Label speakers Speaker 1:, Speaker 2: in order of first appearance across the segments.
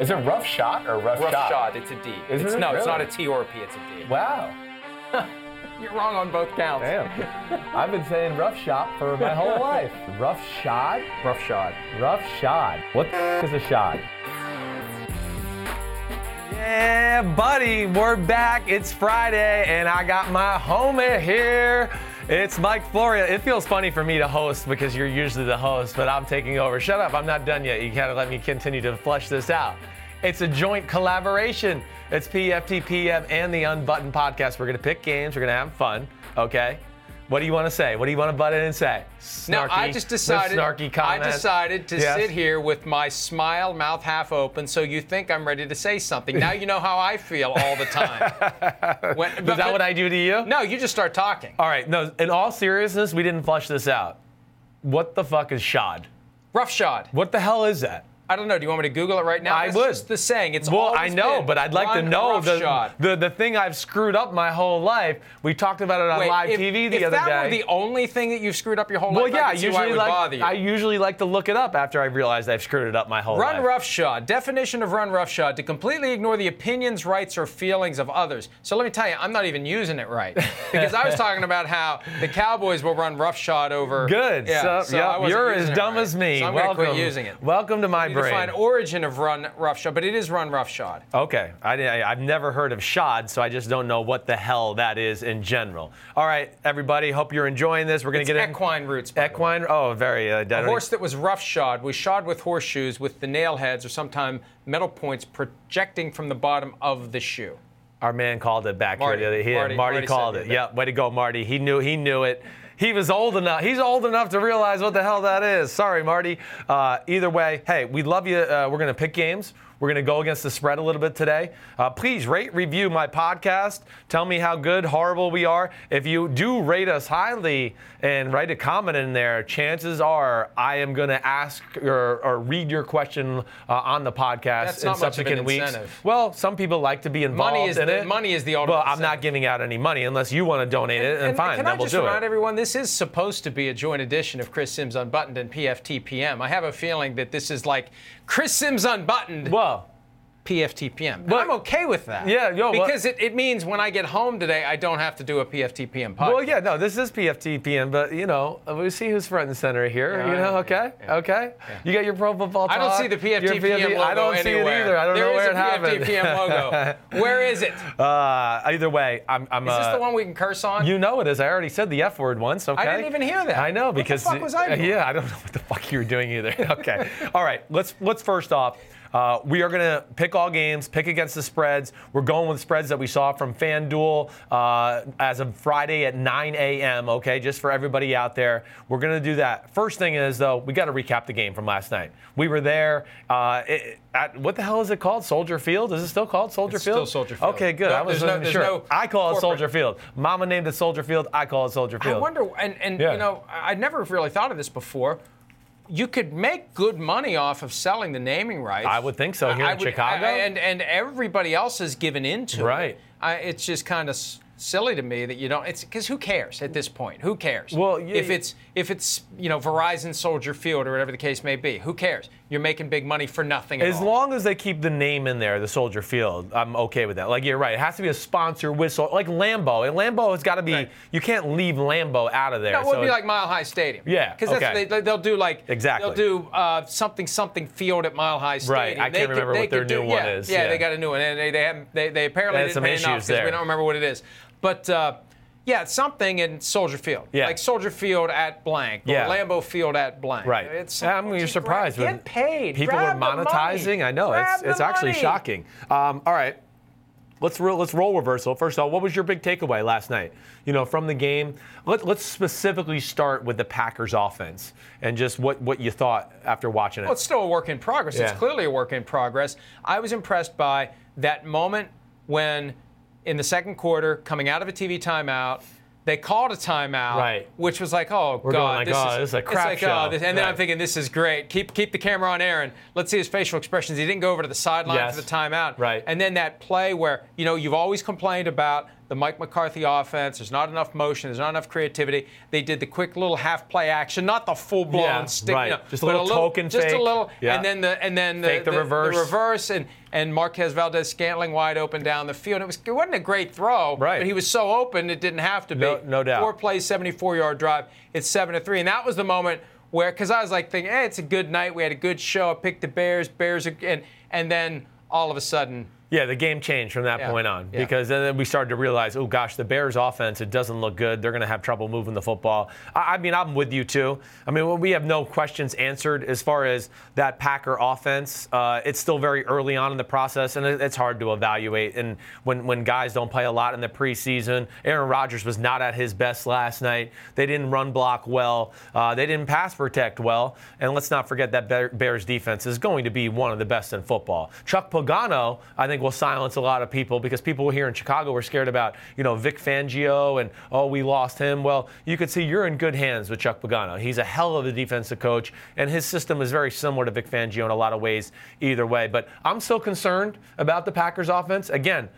Speaker 1: Is it rough shot or rough,
Speaker 2: Rough
Speaker 1: shot?
Speaker 2: shot. It's a D.
Speaker 1: Isn't
Speaker 2: it's,
Speaker 1: it?
Speaker 2: no, it's not a T or a P. It's a D.
Speaker 1: Wow.
Speaker 2: You're wrong on both counts.
Speaker 1: Damn. I've been saying rough shot for my whole life. Rough shot?
Speaker 2: Rough shot.
Speaker 1: Rough shot. What the f- is a shot? Yeah, buddy, we're back. It's Friday, and I got my homie here. It's Mike Florio. It feels funny for me to host because you're usually the host, but I'm taking over. Shut up, I'm not done yet. You gotta let me continue to flesh this out. It's a joint collaboration. It's PFTPM and the Unbuttoned podcast. We're gonna pick games, we're gonna have fun, okay? What do you want to say? What do you want to butt in and say?
Speaker 2: Now I just decided.
Speaker 1: Snarky
Speaker 2: I decided to
Speaker 1: Yes.
Speaker 2: sit here with my smile, mouth half open, so you think I'm ready to say something. Now you know how I feel all the time. When,
Speaker 1: Is that what I do to you?
Speaker 2: No, you just start talking.
Speaker 1: All right, no, in all seriousness, we didn't flush this out. What the fuck is shod?
Speaker 2: Rough shot.
Speaker 1: What the hell is that?
Speaker 2: I don't know. Do you want me to Google it right now?
Speaker 1: I
Speaker 2: That's
Speaker 1: would.
Speaker 2: just the saying. It's
Speaker 1: well, I know, but I'd like to know the,
Speaker 2: shot.
Speaker 1: the the thing I've screwed up my whole life. We talked about it on
Speaker 2: Wait,
Speaker 1: live
Speaker 2: if,
Speaker 1: TV the
Speaker 2: if
Speaker 1: other
Speaker 2: that
Speaker 1: day.
Speaker 2: were the only thing that you've screwed up your whole life?
Speaker 1: well,
Speaker 2: life,
Speaker 1: yeah,
Speaker 2: I
Speaker 1: I
Speaker 2: why it
Speaker 1: usually like
Speaker 2: bother you.
Speaker 1: I usually like to look it up after I realize I've screwed it up my whole
Speaker 2: Run
Speaker 1: life.
Speaker 2: Run roughshod. Definition of run roughshod: to completely ignore the opinions, rights, or feelings of others. So let me tell you, I'm not even using it right because I was talking about how the Cowboys will run roughshod over.
Speaker 1: Good.
Speaker 2: Yeah,
Speaker 1: so,
Speaker 2: so
Speaker 1: yep, you're as dumb
Speaker 2: right.
Speaker 1: as me.
Speaker 2: So I'm
Speaker 1: Welcome.
Speaker 2: quit using it.
Speaker 1: Welcome to my brain.
Speaker 2: Define origin of run roughshod, but it is run roughshod.
Speaker 1: Okay, I, I, have never heard of shod, so I just don't know what the hell that is in general. All right, everybody, hope you're enjoying this. We're gonna
Speaker 2: It's
Speaker 1: get in-
Speaker 2: equine roots. the way.
Speaker 1: Equine. Oh, very. Uh,
Speaker 2: A horse that was roughshod was shod with horseshoes with the nail heads or sometimes metal points projecting from the bottom of the shoe.
Speaker 1: Our man called it back
Speaker 2: Marty.
Speaker 1: here. He,
Speaker 2: Marty-
Speaker 1: Marty,
Speaker 2: Marty
Speaker 1: called it. Yeah, way to go, Marty. He knew. He knew it. He was old enough. He's old enough to realize what the hell that is. Sorry, Marty. Uh, either way, hey, we love you. Uh, we're gonna pick games. We're gonna go against the spread a little bit today. Uh, please rate, review my podcast. Tell me how good, horrible we are. If you do rate us highly and write a comment in there, chances are I am gonna ask or, or read your question uh, on the podcast
Speaker 2: That's
Speaker 1: in
Speaker 2: not much of an
Speaker 1: subsequent weeks.
Speaker 2: incentive.
Speaker 1: Well, some people like to be involved
Speaker 2: Money is
Speaker 1: in
Speaker 2: the-
Speaker 1: it.
Speaker 2: money is the ultimate
Speaker 1: Well, I'm not giving out any money unless you want to donate it, and, fine,
Speaker 2: can
Speaker 1: then
Speaker 2: I
Speaker 1: we'll do it.
Speaker 2: Can I just remind everyone, this is supposed to be a joint edition of Chris Sims Unbuttoned and PFTPM. I have a feeling that this is like Chris Sims Unbuttoned,
Speaker 1: Well,
Speaker 2: PFTPM.
Speaker 1: But-
Speaker 2: I'm okay with that.
Speaker 1: Yeah, yo,
Speaker 2: Because it, it means when I get home today, I don't have to do a PFTPM podcast.
Speaker 1: well, yeah, no, this is PFTPM, but you know, we see who's front and center here.
Speaker 2: Yeah,
Speaker 1: you know,
Speaker 2: yeah,
Speaker 1: okay,
Speaker 2: yeah.
Speaker 1: okay. You got your pro football.
Speaker 2: Talk, I don't see the PFTPM logo
Speaker 1: I don't see it either. I don't
Speaker 2: There
Speaker 1: know
Speaker 2: is
Speaker 1: where it happened.
Speaker 2: There is a PFTPM logo. Where is it?
Speaker 1: Uh, either way, I'm. I'm
Speaker 2: this
Speaker 1: uh,
Speaker 2: the one we can curse on?
Speaker 1: You know it is. I already said the F word once. Okay.
Speaker 2: I didn't even hear that.
Speaker 1: I know
Speaker 2: What the
Speaker 1: because
Speaker 2: fuck was I doing?
Speaker 1: yeah, I don't know what the fuck you were doing either. Okay. all right. Let's let's first off. Uh, we are going to pick all games, pick against the spreads. We're going with spreads that we saw from FanDuel uh, as of Friday at 9 a.m. Okay, just for everybody out there. We're going to do that. First thing is, though, we got to recap the game from last night. We were there. Uh, it, at, what the hell is it called? Soldier Field? Is it still called Soldier
Speaker 2: It's
Speaker 1: Field?
Speaker 2: still Soldier Field.
Speaker 1: Okay, good.
Speaker 2: No,
Speaker 1: I was
Speaker 2: there's no-
Speaker 1: wasn't sure.
Speaker 2: no
Speaker 1: I call it Soldier Field. Mama named it Soldier Field. I call it Soldier Field.
Speaker 2: I wonder, and, and
Speaker 1: Yeah.
Speaker 2: you know, I- I'd never really thought of this before. You could make good money off of selling the naming rights.
Speaker 1: I would think so here
Speaker 2: I
Speaker 1: in
Speaker 2: would-
Speaker 1: Chicago.
Speaker 2: I- and and everybody else has given into
Speaker 1: Right.
Speaker 2: it. I, it's just kind of silly to me that you don't. It's because who cares at this point? Who cares?
Speaker 1: Well, yeah,
Speaker 2: if it's if it's you know Verizon Soldier Field or whatever the case may be, who cares? You're making big money for nothing.
Speaker 1: As
Speaker 2: all.
Speaker 1: long as they keep the name in there, the Soldier Field, I'm okay with that. Like you're right, it has to be a sponsor whistle, like Lambeau. And Lambeau has got to be.
Speaker 2: Right.
Speaker 1: You can't leave Lambeau out of there.
Speaker 2: That would
Speaker 1: So
Speaker 2: be like Mile High Stadium.
Speaker 1: Yeah,
Speaker 2: because
Speaker 1: okay.
Speaker 2: they, they'll do like
Speaker 1: Exactly.
Speaker 2: They'll do uh, something something field at Mile High Stadium.
Speaker 1: Right, I can't
Speaker 2: They could-
Speaker 1: remember what their
Speaker 2: could do-
Speaker 1: new one
Speaker 2: yeah,
Speaker 1: is,
Speaker 2: Yeah,
Speaker 1: yeah.
Speaker 2: they got a new one, and they they have they, they apparently
Speaker 1: They had
Speaker 2: didn't
Speaker 1: some
Speaker 2: pay enough
Speaker 1: issues
Speaker 2: because we don't remember what it is. But uh, yeah, something in Soldier Field.
Speaker 1: Yeah.
Speaker 2: like Soldier Field at blank.
Speaker 1: Yeah.
Speaker 2: Lambeau Field at blank.
Speaker 1: Right.
Speaker 2: It's
Speaker 1: I mean, you're surprised.
Speaker 2: Get paid.
Speaker 1: People
Speaker 2: Grab
Speaker 1: are monetizing. I know.
Speaker 2: Grab
Speaker 1: It's, it's actually
Speaker 2: money.
Speaker 1: shocking. Um, all right. let's let's role reversal. First of all, what was your big takeaway last night? You know, from the game. Let, let's specifically start with the Packers offense and just what what you thought after watching it.
Speaker 2: Well, it's still a work in progress.
Speaker 1: Yeah.
Speaker 2: It's clearly a work in progress. I was impressed by that moment when, in the second quarter, coming out of a TV timeout, they called a timeout,
Speaker 1: Right.
Speaker 2: which was like, oh
Speaker 1: We're
Speaker 2: god,
Speaker 1: like,
Speaker 2: this,
Speaker 1: oh,
Speaker 2: is,
Speaker 1: this is a crap
Speaker 2: like, oh,
Speaker 1: show.
Speaker 2: Oh, this, and then I'm thinking, this is great. Keep keep the camera on Aaron. Let's see his facial expressions. He didn't go over to the sideline
Speaker 1: Yes.
Speaker 2: for the timeout.
Speaker 1: Right.
Speaker 2: And then that play where you know you've always complained about the Mike McCarthy offense. There's not enough motion. There's not enough creativity. They did the quick little half play action, not the full blown
Speaker 1: Yeah,
Speaker 2: stick.
Speaker 1: right.
Speaker 2: You know,
Speaker 1: Just a
Speaker 2: but
Speaker 1: little token
Speaker 2: just
Speaker 1: fake.
Speaker 2: a little,
Speaker 1: Yeah.
Speaker 2: and then the and then the,
Speaker 1: Fake the reverse.
Speaker 2: reverse, and and Marquez Valdes-Scantling wide open down the field. It was it wasn't a great throw,
Speaker 1: Right.
Speaker 2: but he was so open it didn't have to be.
Speaker 1: No- no doubt.
Speaker 2: Four plays, 74 yard drive. It's seven to three, and that was the moment where because I was like thinking, hey, it's a good night. We had a good show. I picked the Bears. Bears, and and then all of a sudden.
Speaker 1: Yeah, the game changed from that
Speaker 2: Yeah,
Speaker 1: point on
Speaker 2: yeah.
Speaker 1: because then we started to realize, oh gosh, the Bears' offense it doesn't look good. They're going to have trouble moving the football. I, I mean, I'm with you too. I mean, we have no questions answered as far as that Packer offense. Uh, it's still very early on in the process, and it, it's hard to evaluate. And when when guys don't play a lot in the preseason, Aaron Rodgers was not at his best last night. They didn't run block well. Uh, they didn't pass protect well. And let's not forget that Bears defense is going to be one of the best in football. Chuck Pagano, I think, will silence a lot of people because people here in Chicago were scared about, you know, Vic Fangio and, oh, we lost him. Well, you could see you're in good hands with Chuck Pagano. He's a hell of a defensive coach, and his system is very similar to Vic Fangio in a lot of ways, either way. But I'm still concerned about the Packers offense. Again,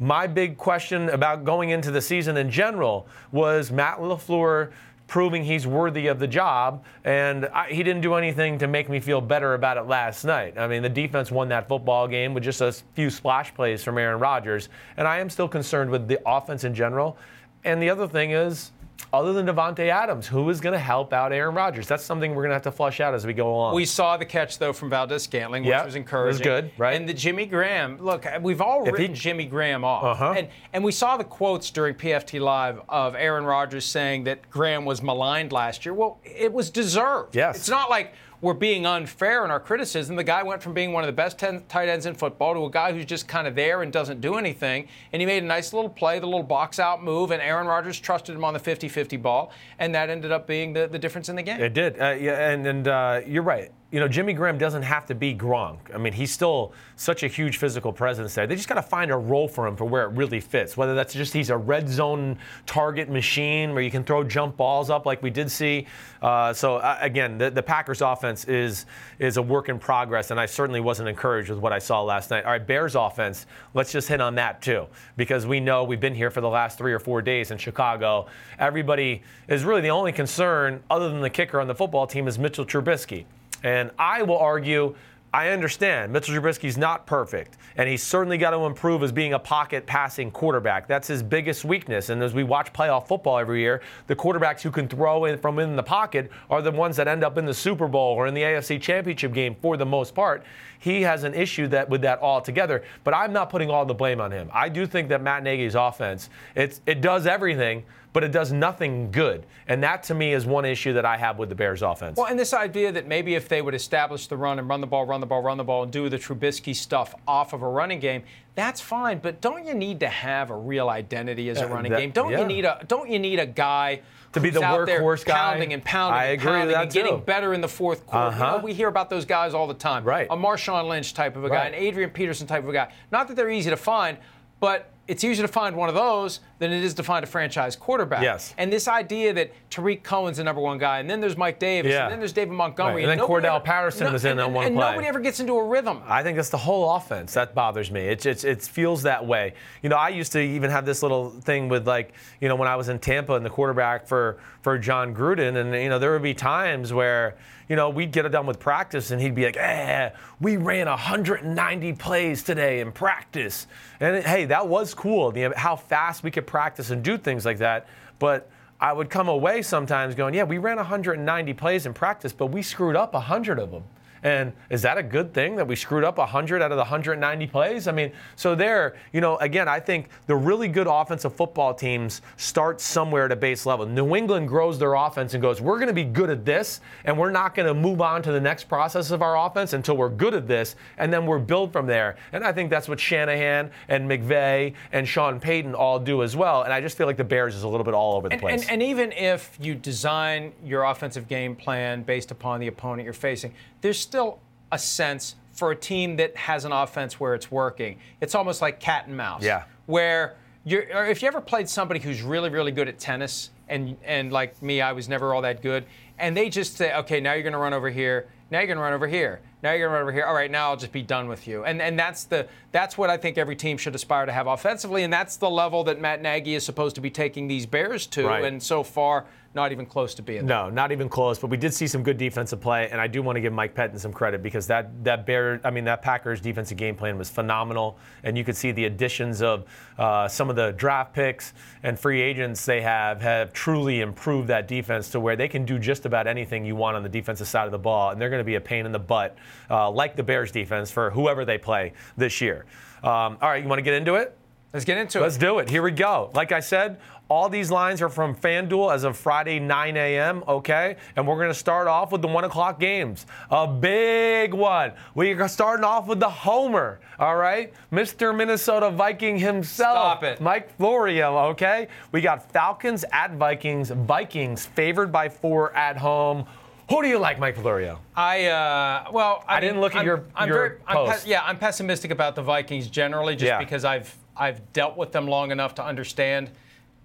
Speaker 1: my big question about going into the season in general was Matt LaFleur proving he's worthy of the job, and I, he didn't do anything to make me feel better about it last night. I mean, the defense won that football game with just a few splash plays from Aaron Rodgers, and I am still concerned with the offense in general. And the other thing is, other than Davante Adams, who is going to help out Aaron Rodgers? That's something we're going to have to flush out as we go along.
Speaker 2: We saw the catch though from Valdes-Scantling, which
Speaker 1: Yeah,
Speaker 2: was
Speaker 1: it was good, right?
Speaker 2: And the Jimmy Graham. Look, we've all
Speaker 1: If he-
Speaker 2: written Jimmy Graham off,
Speaker 1: Uh-huh.
Speaker 2: and and we saw the quotes during PFT Live of Aaron Rodgers saying that Graham was maligned last year. Well, it was deserved.
Speaker 1: Yes.
Speaker 2: It's not like we're being unfair in our criticism. The guy went from being one of the best 10 tight ends in football to a guy who's just kind of there and doesn't do anything. And he made a nice little play, the little box out move, and Aaron Rodgers trusted him on the 50 50 ball, and that ended up being the, the difference in the game.
Speaker 1: It did. Uh, yeah, and and uh, you're right. You know, Jimmy Graham doesn't have to be Gronk. I mean, he's still such a huge physical presence there. They just got to find a role for him for where it really fits. Whether that's just he's a red zone target machine where you can throw jump balls up like we did see. Uh, so uh, again, the, the Packers offense is is a work in progress, and I certainly wasn't encouraged with what I saw last night. All right, Bears offense. Let's just hit on that too, because we know we've been here for the last three or four days in Chicago. Everybody is really the only concern, other than the kicker on the football team, is Mitchell Trubisky. And I will argue, I understand Mitchell Trubisky's not perfect, and he's certainly got to improve as being a pocket passing quarterback. That's his biggest weakness. And as we watch playoff football every year, the quarterbacks who can throw in from in the pocket are the ones that end up in the Super Bowl or in the AFC Championship game for the most part. He has an issue that with that altogether, but I'm not putting all the blame on him. I do think that Matt Nagy's offense, it's, it does everything, but it does nothing good. And that to me is one issue that I have with the Bears offense.
Speaker 2: Well, and this idea that maybe if they would establish the run and run the ball, run the ball, run the ball, and do the Trubisky stuff off of a running game, that's fine. But don't you need to have a real identity as a
Speaker 1: Uh,
Speaker 2: running
Speaker 1: that-
Speaker 2: game? Don't
Speaker 1: yeah.
Speaker 2: you need a Don't you need a guy
Speaker 1: To be the workhorse guy?
Speaker 2: pounding and pounding
Speaker 1: I
Speaker 2: and
Speaker 1: agree with
Speaker 2: pounding
Speaker 1: that
Speaker 2: and getting
Speaker 1: too.
Speaker 2: better in the fourth quarter? You know,
Speaker 1: Uh-huh.
Speaker 2: we hear about those guys all the time.
Speaker 1: Right.
Speaker 2: A Marshawn Lynch type of a guy,
Speaker 1: Right.
Speaker 2: an Adrian Peterson type of a guy. Not that they're easy to find, but it's easier to find one of those than it is to find a franchise quarterback.
Speaker 1: Yes.
Speaker 2: And this idea that Tarik Cohen's the number one guy, and then there's Mike Davis,
Speaker 1: Yeah.
Speaker 2: and then there's David Montgomery,
Speaker 1: Right. And then Cordell
Speaker 2: ever-
Speaker 1: Patterson was in
Speaker 2: and,
Speaker 1: on one play.
Speaker 2: and nobody ever gets into a rhythm.
Speaker 1: I think that's the whole offense that bothers me. It it's, it feels that way. You know, I used to even have this little thing with like, you know, when I was in Tampa and the quarterback for for Jon Gruden, and you know, there would be times where you know we'd get it done with practice, and he'd be like, "Eh, we ran 190 plays today in practice," and it- hey, that was cool. How fast we could practice and do things like that, but. I would come away sometimes going, yeah, we ran 190 plays in practice, but we screwed up 100 of them. And is that a good thing that we screwed up 100 out of the 190 plays? I mean, so there, you know, again, I think the really good offensive football teams start somewhere at a base level. New England grows their offense and goes, we're going to be good at this, and we're not going to move on to the next process of our offense until we're good at this, and then we're built from there. And I think that's what Shanahan and McVay and Sean Payton all do as well. And I just feel like the Bears is a little bit all over the
Speaker 2: and,
Speaker 1: place.
Speaker 2: And, and even if you design your offensive game plan based upon the opponent you're facing, there's still a sense for a team that has an offense where it's working. It's almost like cat and mouse.
Speaker 1: Yeah.
Speaker 2: Where you're, or if you ever played somebody who's really, really good at tennis, and and like me, I was never all that good, and they just say, okay, now you're going to run over here, now you're going to run over here, now you're going to run over here. All right, now I'll just be done with you. And and that's the that's what I think every team should aspire to have offensively, and that's the level that Matt Nagy is supposed to be taking these Bears to.
Speaker 1: Right.
Speaker 2: And so far, not even close to being. there.
Speaker 1: No, not even close. But we did see some good defensive play, and I do want to give Mike Pettine some credit because that that Bear, I mean that Packers defensive game plan was phenomenal, and you could see the additions of uh, some of the draft picks and free agents they have have truly improved that defense to where they can do just about anything you want on the defensive side of the ball, and they're going to be a pain in the butt, uh, like the Bears defense for whoever they play this year. Um, all right, you want to get into it?
Speaker 2: Let's get into it.
Speaker 1: Let's do it. Here we go. Like I said, all these lines are from FanDuel as of Friday, 9 a.m., okay? And we're going to start off with the 1 o'clock games. A big one. We're starting off with the Homer, all right? Mr. Minnesota Viking himself.
Speaker 2: Stop it.
Speaker 1: Mike Florio, okay? We got Falcons at Vikings. Vikings favored by four at home. Who do you like, Mike Florio?
Speaker 2: I uh, well, I,
Speaker 1: I didn't look at
Speaker 2: I'm-
Speaker 1: your-
Speaker 2: I'm
Speaker 1: your
Speaker 2: very, I'm
Speaker 1: post.
Speaker 2: yeah, I'm pessimistic about the Vikings generally, just
Speaker 1: Yeah.
Speaker 2: because I've I've dealt with them long enough to understand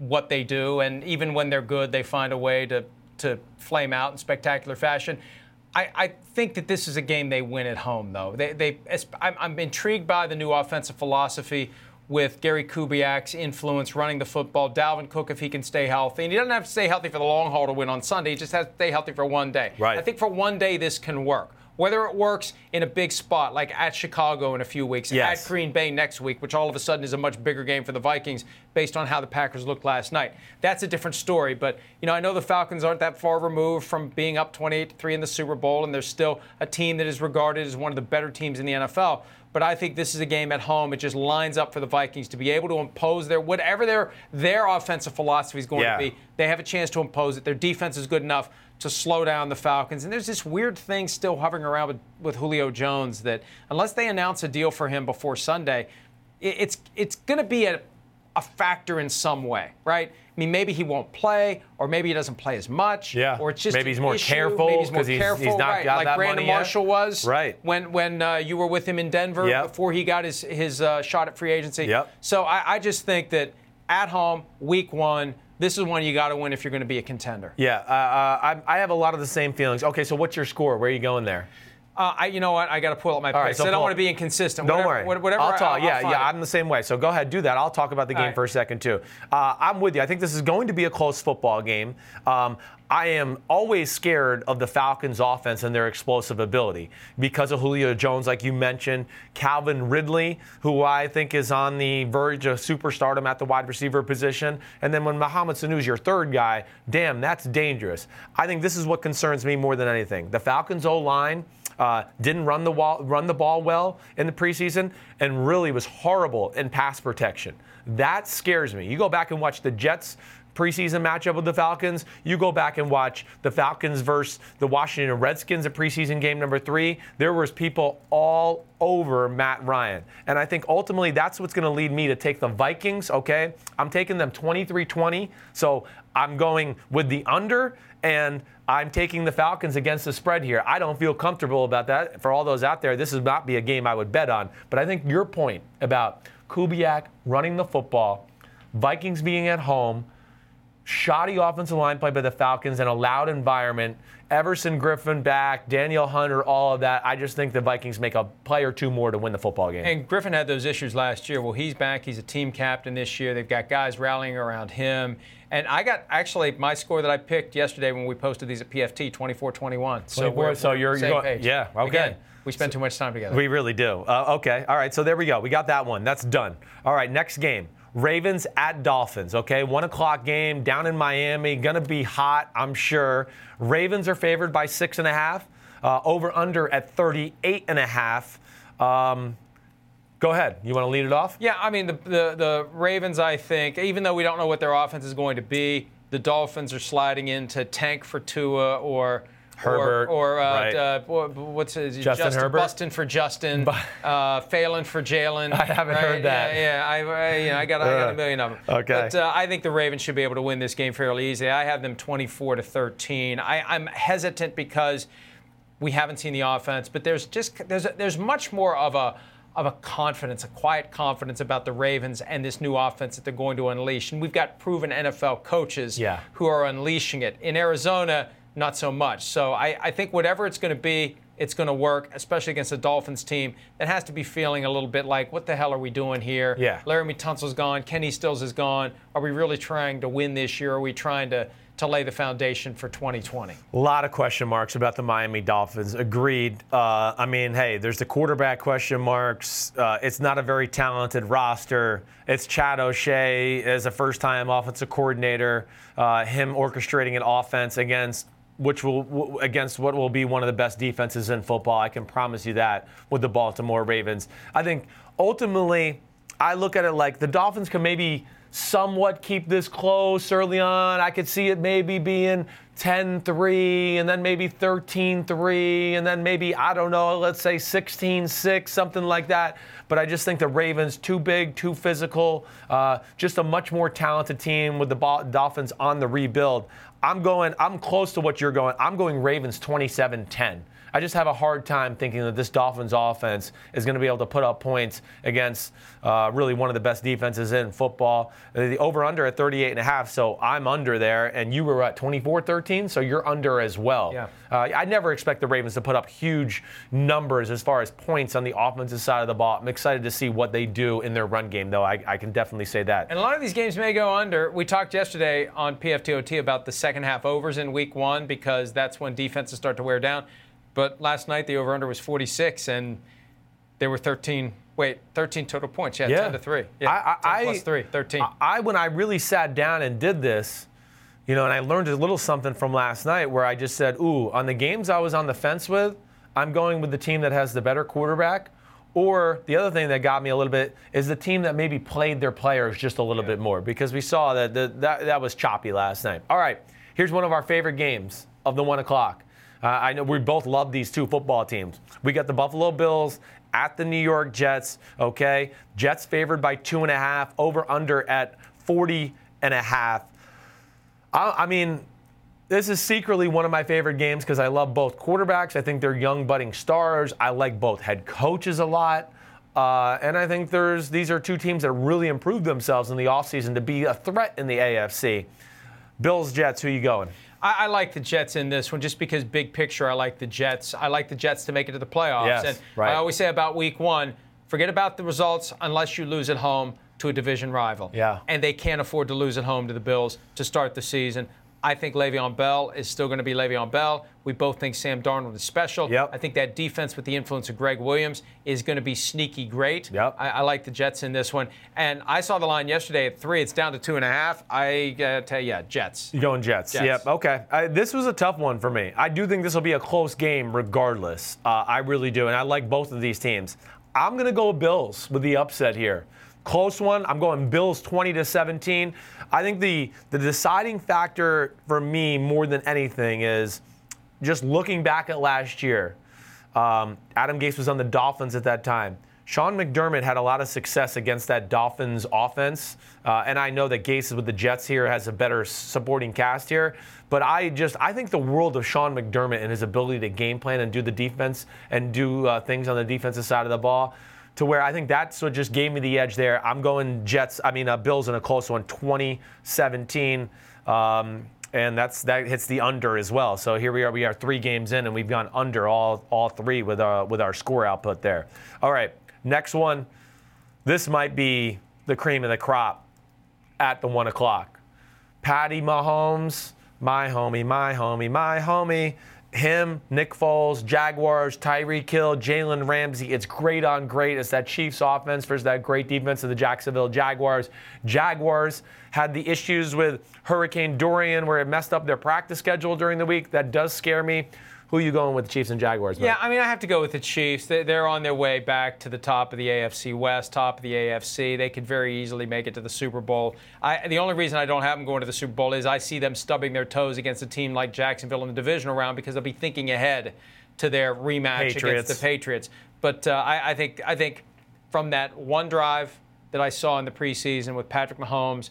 Speaker 2: what they do, and even when they're good, they find a way to to flame out in spectacular fashion. I, I think that this is a game they win at home, though. They, they, I'm, I'm intrigued by the new offensive philosophy with Gary Kubiak's influence running the football. Dalvin Cook, if he can stay healthy, and he doesn't have to stay healthy for the long haul to win on Sunday. He just has to stay healthy for one day.
Speaker 1: Right.
Speaker 2: I think for one day this can work. Whether it works in a big spot like at Chicago in a few weeks,
Speaker 1: Yes.
Speaker 2: at Green Bay next week, which all of a sudden is a much bigger game for the Vikings based on how the Packers looked last night. That's a different story. But you know, I know the Falcons aren't that far removed from being up 28-3 in the Super Bowl, and they're still a team that is regarded as one of the better teams in the NFL. But I think this is a game at home. It just lines up for the Vikings to be able to impose their whatever their their offensive philosophy is going
Speaker 1: Yeah.
Speaker 2: to be. They have a chance to impose it. Their defense is good enough to slow down the Falcons. And there's this weird thing still hovering around with, with Julio Jones that unless they announce a deal for him before Sunday, it, it's it's going to be a, a factor in some way, right? I mean, maybe he won't play, or maybe he doesn't play as much,
Speaker 1: Yeah.
Speaker 2: or it's just
Speaker 1: Maybe he's more
Speaker 2: issue.
Speaker 1: careful
Speaker 2: he's
Speaker 1: he's-
Speaker 2: careful,
Speaker 1: he's not
Speaker 2: right?
Speaker 1: got
Speaker 2: like
Speaker 1: that
Speaker 2: Brandon
Speaker 1: money yet.
Speaker 2: Marshall was,
Speaker 1: Right.
Speaker 2: When when uh, you were with him in Denver
Speaker 1: Yep.
Speaker 2: before he got his his uh, shot at free agency.
Speaker 1: Yep.
Speaker 2: So I, I just think that at home, week one, this is one you got to win if you're going to be a contender.
Speaker 1: Yeah, uh, uh, I, I have a lot of the same feelings. Okay, so what's your score? Where are you going there?
Speaker 2: Uh, I, you know what? I got to pull up my
Speaker 1: right,
Speaker 2: picks.
Speaker 1: so
Speaker 2: I don't want to be inconsistent.
Speaker 1: Don't
Speaker 2: whatever,
Speaker 1: worry.
Speaker 2: Whatever.
Speaker 1: I'll talk.
Speaker 2: I'll,
Speaker 1: yeah,
Speaker 2: I'll
Speaker 1: yeah.
Speaker 2: it.
Speaker 1: I'm the same way. So go ahead, do that. I'll talk about the game
Speaker 2: right.
Speaker 1: for a second too. Uh, I'm with you. I think this is going to be a close football game. Um, I am always scared of the Falcons' offense and their explosive ability because of Julio Jones, like you mentioned, Calvin Ridley, who I think is on the verge of superstardom at the wide receiver position, and then when Mohamed Sanu is your third guy, damn, that's dangerous. I think this is what concerns me more than anything. The Falcons' O line uh, didn't run the wall, run the ball well in the preseason, and really was horrible in pass protection. That scares me. You go back and watch the Jets preseason matchup with the Falcons. You go back and watch the Falcons versus the Washington Redskins at preseason game number three. There was people all over Matt Ryan. And I think ultimately that's what's going to lead me to take the Vikings, okay? I'm taking them 23-20. So I'm going with the under and I'm taking the Falcons against the spread here. I don't feel comfortable about that. For all those out there, this would not be a game I would bet on. But I think your point about Kubiak running the football, Vikings being at home, shoddy offensive line play by the Falcons in a loud environment. Everson Griffen back, Danielle Hunter, all of that. I just think the Vikings make a play or two more to win the football game.
Speaker 2: And Griffen had those issues last year. Well, he's back. He's a team captain this year. They've got guys rallying around him. And I got actually my score that I picked yesterday when we posted these at PFT 24 21. So we're,
Speaker 1: so you're-
Speaker 2: same
Speaker 1: you're-
Speaker 2: page.
Speaker 1: yeah, okay.
Speaker 2: Again, we spend too much time together.
Speaker 1: We really do. Uh, okay. All right. So there we go. We got that one. That's done. All right. Next game. Ravens at Dolphins. Okay. One o'clock game down in Miami. To be hot, I'm sure. Ravens are favored by six and a half. Uh, over under at 38 and a half. Um, go ahead. You want to lead it off?
Speaker 2: Yeah, I mean the, the the Ravens. I think even though we don't know what their offense is going to be, the Dolphins are sliding into tank for Tua or.
Speaker 1: Herbert,
Speaker 2: or, or uh,
Speaker 1: right.
Speaker 2: uh, what's his
Speaker 1: Justin Herbert?
Speaker 2: Bustin for Justin, uh, Phelan for Jalen.
Speaker 1: I haven't
Speaker 2: right?
Speaker 1: heard that.
Speaker 2: Yeah, yeah I, I, you know, I got, I got a
Speaker 1: Uh,
Speaker 2: million of them.
Speaker 1: okay.
Speaker 2: But uh, I think the Ravens should be able to win this game fairly easily. I have them 24 to 13. I, I'm hesitant because we haven't seen the offense, but there's just there's there's much more of a of a confidence, a quiet confidence about the Ravens and this new offense that they're going to unleash. And we've got proven NFL coaches
Speaker 1: Yeah.
Speaker 2: who are unleashing it. In Arizona, not so much. So I, I think whatever it's going to be, it's going to work, especially against a Dolphins team that has to be feeling a little bit like, what the hell are we doing here?
Speaker 1: Yeah.
Speaker 2: Laremy Tunsil's gone, Kenny Stills is gone. Are we really trying to win this year? Are we trying to, to lay the foundation for 2020?
Speaker 1: A lot of question marks about the Miami Dolphins. Agreed. Uh, I mean, hey, there's the quarterback question marks. Uh, it's not a very talented roster. It's Chad O'Shea as a first-time offensive coordinator. Uh, him orchestrating an offense against which will against what will be one of the best defenses in football. I can promise you that with the Baltimore Ravens. I think ultimately, I look at it like the Dolphins can maybe somewhat keep this close early on. I could see it maybe being 10-3 and then maybe 13-3 and then maybe I don't know, let's say 16-6, something like that. But I just think the Ravens too big, too physical, uh, just a much more talented team with the Dolphins on the rebuild. I'm going, I'm close to what you're going. I'm going Ravens 27 10. I just have a hard time thinking that this Dolphins offense is going to be able to put up points against uh, really one of the best defenses in football. The over under at 38 and a half, so I'm under there, and you were at 24 13, so you're under as well.
Speaker 2: Yeah.
Speaker 1: Uh, I never expect the Ravens to put up huge numbers as far as points on the offensive side of the ball. I'm excited to see what they do in their run game, though. I, I can definitely say that.
Speaker 2: And a lot of these games may go under. We talked yesterday on PFTOT about the second half overs in week one because that's when defenses start to wear down. But last night the over under was 46 and there were 13, wait, 13 total points. Yeah, yeah. 10 to 3. Yeah,
Speaker 1: I,
Speaker 2: 10 plus 3, 13.
Speaker 1: I, I, when I really sat down and did this, you know, and I learned a little something from last night where I just said, ooh, on the games I was on the fence with, I'm going with the team that has the better quarterback. Or the other thing that got me a little bit is the team that maybe played their players just a little bit more because we saw that the, that, that was choppy last night. All right, here's one of our favorite games of the one o'clock. Uh, I know we both love these two football teams. We got the Buffalo Bills at the New York Jets. Okay, Jets favored by two and a half. Over under at 40 and a half. I, I mean, this is secretly one of my favorite games because I love both quarterbacks. I think they're young, budding stars. I like both head coaches a lot. Uh, and I think there's these are two teams that really improved themselves in the offseason to be a threat in the AFC. Bills, Jets, who you going?
Speaker 2: I, I like the Jets in this one just because big picture. I like the Jets. I like the Jets to make it to the playoffs.
Speaker 1: Yes,
Speaker 2: and
Speaker 1: right.
Speaker 2: I always say about Week One, forget about the results unless you lose at home to a division rival.
Speaker 1: Yeah.
Speaker 2: And they can't afford to lose at home to the Bills to start the season. I think Le'Veon Bell is still going to be Le'Veon Bell. We both think Sam Darnold is special.
Speaker 1: Yep.
Speaker 2: I think that defense with the influence of Gregg Williams is going to be sneaky great.
Speaker 1: Yep.
Speaker 2: I, I like the Jets in this one. And I saw the line yesterday at three. It's down to two and a half. I to tell you, yeah, Jets.
Speaker 1: You're going Jets?
Speaker 2: Jets.
Speaker 1: Yep. Okay. I, this was a tough one for me. I do think this will be a close game, regardless. Uh, I really do, and I like both of these teams. I'm going to go Bills with the upset here. Close one. I'm going Bills 20 to 17. I think the the deciding factor for me more than anything is just looking back at last year. Um, Adam Gase was on the Dolphins at that time. Sean McDermott had a lot of success against that Dolphins offense, uh, and I know that Gase is with the Jets here has a better supporting cast here. But I just I think the world of Sean McDermott and his ability to game plan and do the defense and do uh, things on the defensive side of the ball, to where I think that's what just gave me the edge there. I'm going Jets. I mean uh, Bills in a close one, 2017. Um, and that's that hits the under as well. So here we are. We are three games in, and we've gone under all all three with our with our score output there. All right, next one. This might be the cream of the crop at the one o'clock. Patty Mahomes, my homie, my homie, my homie. Him, Nick Foles, Jaguars, Tyreek Hill, Jalen Ramsey. It's great on great. It's that Chiefs offense versus that great defense of the Jacksonville Jaguars. Jaguars had the issues with Hurricane Dorian where it messed up their practice schedule during the week. That does scare me. Who are you going with, the Chiefs and Jaguars?
Speaker 2: Yeah, I mean, I have to go with the Chiefs. They- They're on their way back to the top of the AFC West, top of the AFC. They could very easily make it to the Super Bowl. I, the only reason I don't have them going to the Super Bowl is I see them stubbing their toes against a team like Jacksonville in the divisional round because they'll be thinking ahead to their rematch
Speaker 1: Patriots.
Speaker 2: against the Patriots. But uh, I, I think I think from that one drive that I saw in the preseason with Patrick Mahomes.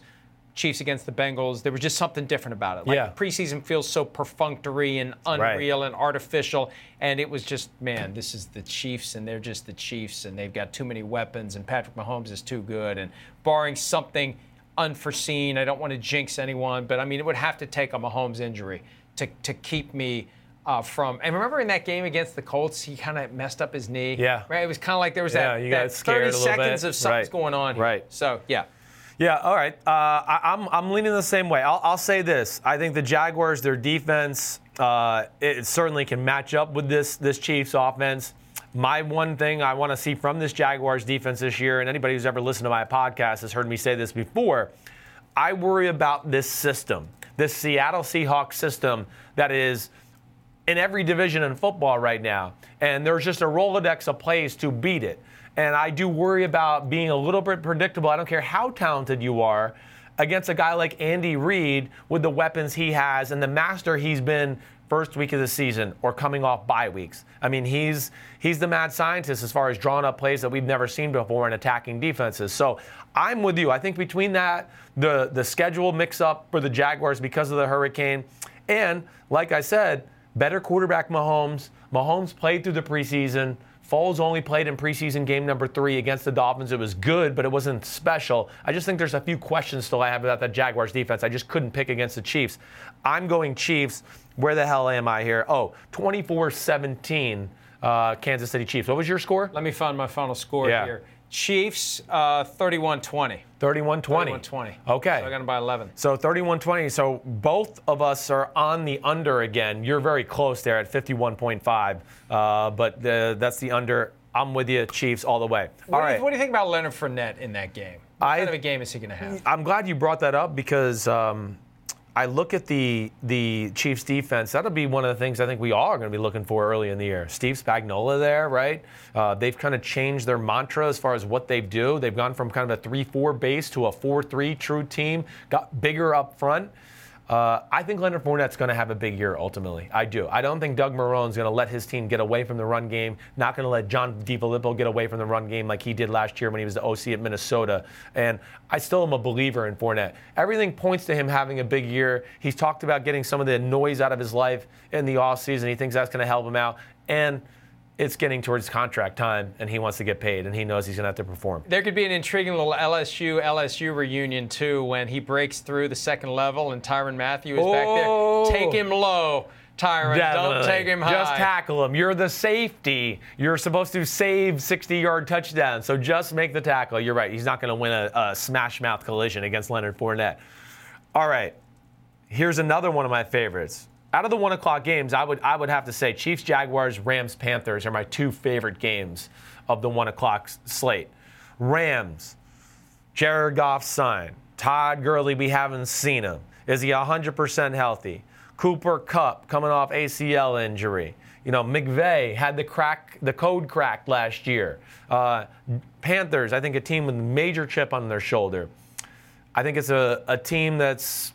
Speaker 2: Chiefs against the Bengals, there was just something different about it. Like
Speaker 1: Yeah.
Speaker 2: preseason feels so perfunctory and
Speaker 1: Right.
Speaker 2: unreal and artificial. And it was just, man, this is the Chiefs, and they're just the Chiefs, and they've got too many weapons, and Patrick Mahomes is too good. And barring something unforeseen, I don't want to jinx anyone, but I mean, it would have to take a Mahomes injury to, to keep me. Uh, from and remember in that game against the Colts, he kind of messed up his knee.
Speaker 1: Yeah.
Speaker 2: right. It was kind of like there was
Speaker 1: Yeah,
Speaker 2: that, that
Speaker 1: scared
Speaker 2: 30
Speaker 1: a little
Speaker 2: seconds
Speaker 1: bit.
Speaker 2: of something's
Speaker 1: Right.
Speaker 2: going on.
Speaker 1: Right.
Speaker 2: So yeah,
Speaker 1: Yeah, all right. Uh, I, I'm, I'm leaning the same way. I'll, I'll say this. I think the Jaguars, their defense, uh, it certainly can match up with this, this Chiefs offense. My one thing I want to see from this Jaguars defense this year, and anybody who's ever listened to my podcast has heard me say this before, I worry about this system, this Seattle Seahawks system that is in every division in football right now. And there's just a Rolodex of plays to beat it. And I do worry about being a little bit predictable. I don't care how talented you are against a guy like Andy Reid with the weapons he has and the master he's been first week of the season or coming off bye weeks. I mean, he's he's the mad scientist as far as drawing up plays that we've never seen before in attacking defenses. So I'm with you. I think between that, the the schedule mix up for the Jaguars because of the hurricane, and like I said, better quarterback Mahomes. Mahomes played through the preseason. Foles only played in preseason game number three against the Dolphins. It was good, but it wasn't special. I just think there's a few questions still I have about that Jaguars defense. I just couldn't pick against the Chiefs. I'm going Chiefs. Where the hell am I here? Oh, 24 17, uh, Kansas City Chiefs. What was your score?
Speaker 2: let me find my final score
Speaker 1: Yeah.
Speaker 2: here. Chiefs, uh, 31-20.
Speaker 1: 31 20.
Speaker 2: 31-20.
Speaker 1: Okay.
Speaker 2: So I got them by 11.
Speaker 1: So 31-20. So both of us are on the under again. You're very close there at 51.5, uh, but the, that's the under. I'm with you, Chiefs, all the way.
Speaker 2: What,
Speaker 1: all
Speaker 2: do you, what do you think about Leonard Fournette in that game? What
Speaker 1: I-
Speaker 2: kind of a game is he going to have?
Speaker 1: I'm glad you brought that up because um, I look at the the Chiefs defense. That'll be one of the things I think we all are going to be looking for early in the year. Steve Spagnuolo there, right? Uh, they've kind of changed their mantra as far as what they do. They've gone from kind of a three-four base to a four-three true team. Got bigger up front. Uh, I think Leonard Fournette's going to have a big year ultimately. I do. I don't think Doug Marrone's going to let his team get away from the run game. Not going to let John DeFilippo get away from the run game like he did last year when he was the OC at Minnesota. And I still am a believer in Fournette. Everything points to him having a big year. He's talked about getting some of the noise out of his life in the offseason. He thinks that's going to help him out. And it's getting towards contract time, and he wants to get paid, and he knows he's going to have to perform.
Speaker 2: There could be an intriguing little LSU LSU reunion too when he breaks through the second level and Tyrann Mathieu is back
Speaker 1: Oh.
Speaker 2: there. Take him low, Tyrann. Don't take him high.
Speaker 1: Just tackle him. You're the safety. You're supposed to save 60 yard touchdowns. So just make the tackle. You're right. He's not going to win a, a smash mouth collision against Leonard Fournette. All right. Here's another one of my favorites. Out of the one o'clock games, I would I would have to say Chiefs, Jaguars, Rams, Panthers are my two favorite games of the one o'clock slate. Rams, Jared Goff's son. Todd Gurley, we haven't seen him. Is he 100% healthy? Cooper Kupp coming off ACL injury. You know, McVay had the crack, the code cracked last year. Uh, Panthers, I think a team with a major chip on their shoulder. I think it's a, a team that's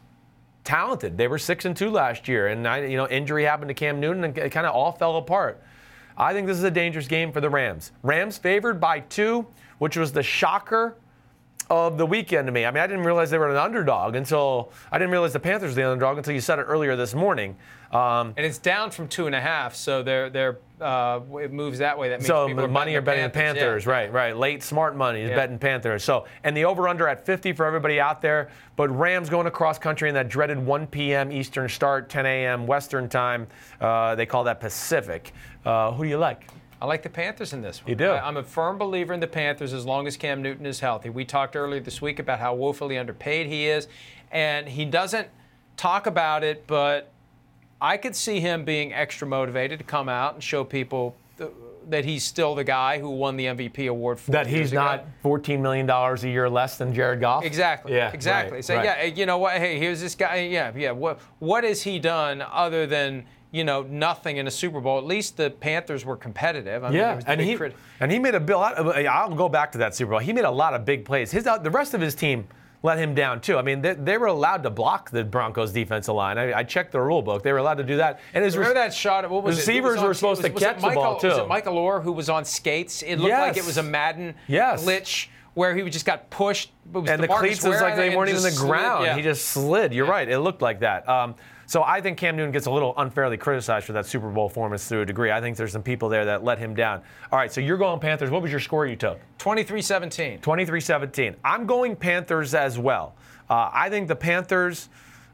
Speaker 1: talented. They were six and two last year, and I, you know, injury happened to Cam Newton, and it kind of all fell apart. I think this is a dangerous game for the Rams. Rams favored by two, which was the shocker of the weekend to me. I mean, I didn't realize they were an underdog until I didn't realize the Panthers were the underdog until you said it earlier this morning. Um,
Speaker 2: And it's down from two and a half, so they're they're uh, it moves that way. That means
Speaker 1: so the money are betting the Panthers,
Speaker 2: yeah.
Speaker 1: right? Right. Late smart money is
Speaker 2: Yeah.
Speaker 1: betting Panthers. So and the over under at 50 for everybody out there. But Rams going across country in that dreaded 1 p.m. Eastern start, 10 a.m. Western time. Uh, they call that Pacific. Uh, who do you like?
Speaker 2: I like the Panthers in this one.
Speaker 1: You do?
Speaker 2: I, am a firm believer in the Panthers as long as Cam Newton is healthy. We talked earlier this week about how woefully underpaid he is, and he doesn't talk about it, but I could see him being extra motivated to come out and show people th- that he's still the guy who won the MVP award for
Speaker 1: That he's not 14 million dollars a year less than Jared Goff.
Speaker 2: Exactly.
Speaker 1: Yeah.
Speaker 2: Exactly.
Speaker 1: right,
Speaker 2: so
Speaker 1: right.
Speaker 2: yeah, you know what? Hey, here's this guy. Yeah, yeah. What what has he done other than you know, nothing in a Super Bowl. At least the Panthers were competitive. I mean,
Speaker 1: Yeah,
Speaker 2: was
Speaker 1: and he
Speaker 2: crit-
Speaker 1: and he made a bill. I'll go back to that Super Bowl. He made a lot of big plays. His uh, the rest of his team let him down too. I mean, they, they were allowed to block the Broncos defensive line. I, I checked the rule book; they were allowed to do that. And his
Speaker 2: Remember that shot? What was it? Who
Speaker 1: receivers
Speaker 2: was on-
Speaker 1: were supposed
Speaker 2: was-
Speaker 1: to
Speaker 2: was it
Speaker 1: catch the
Speaker 2: Michael-
Speaker 1: ball too.
Speaker 2: Was it Michael Oher who was on skates? It looked like it was a Madden
Speaker 1: Yes.
Speaker 2: glitch where he just got pushed. It was
Speaker 1: and the
Speaker 2: DeMarcus
Speaker 1: cleats was like they weren't even the
Speaker 2: slid.
Speaker 1: ground.
Speaker 2: Yeah.
Speaker 1: He just slid. You're right. It looked like that. Um, so I think Cam Newton gets a little unfairly criticized for that Super Bowl performance to a degree. I think there's some people there that let him down. All right, so you're going Panthers. What was your score you took?
Speaker 2: 23-17.
Speaker 1: 23-17. I'm going Panthers as well. Uh, I think the Panthers,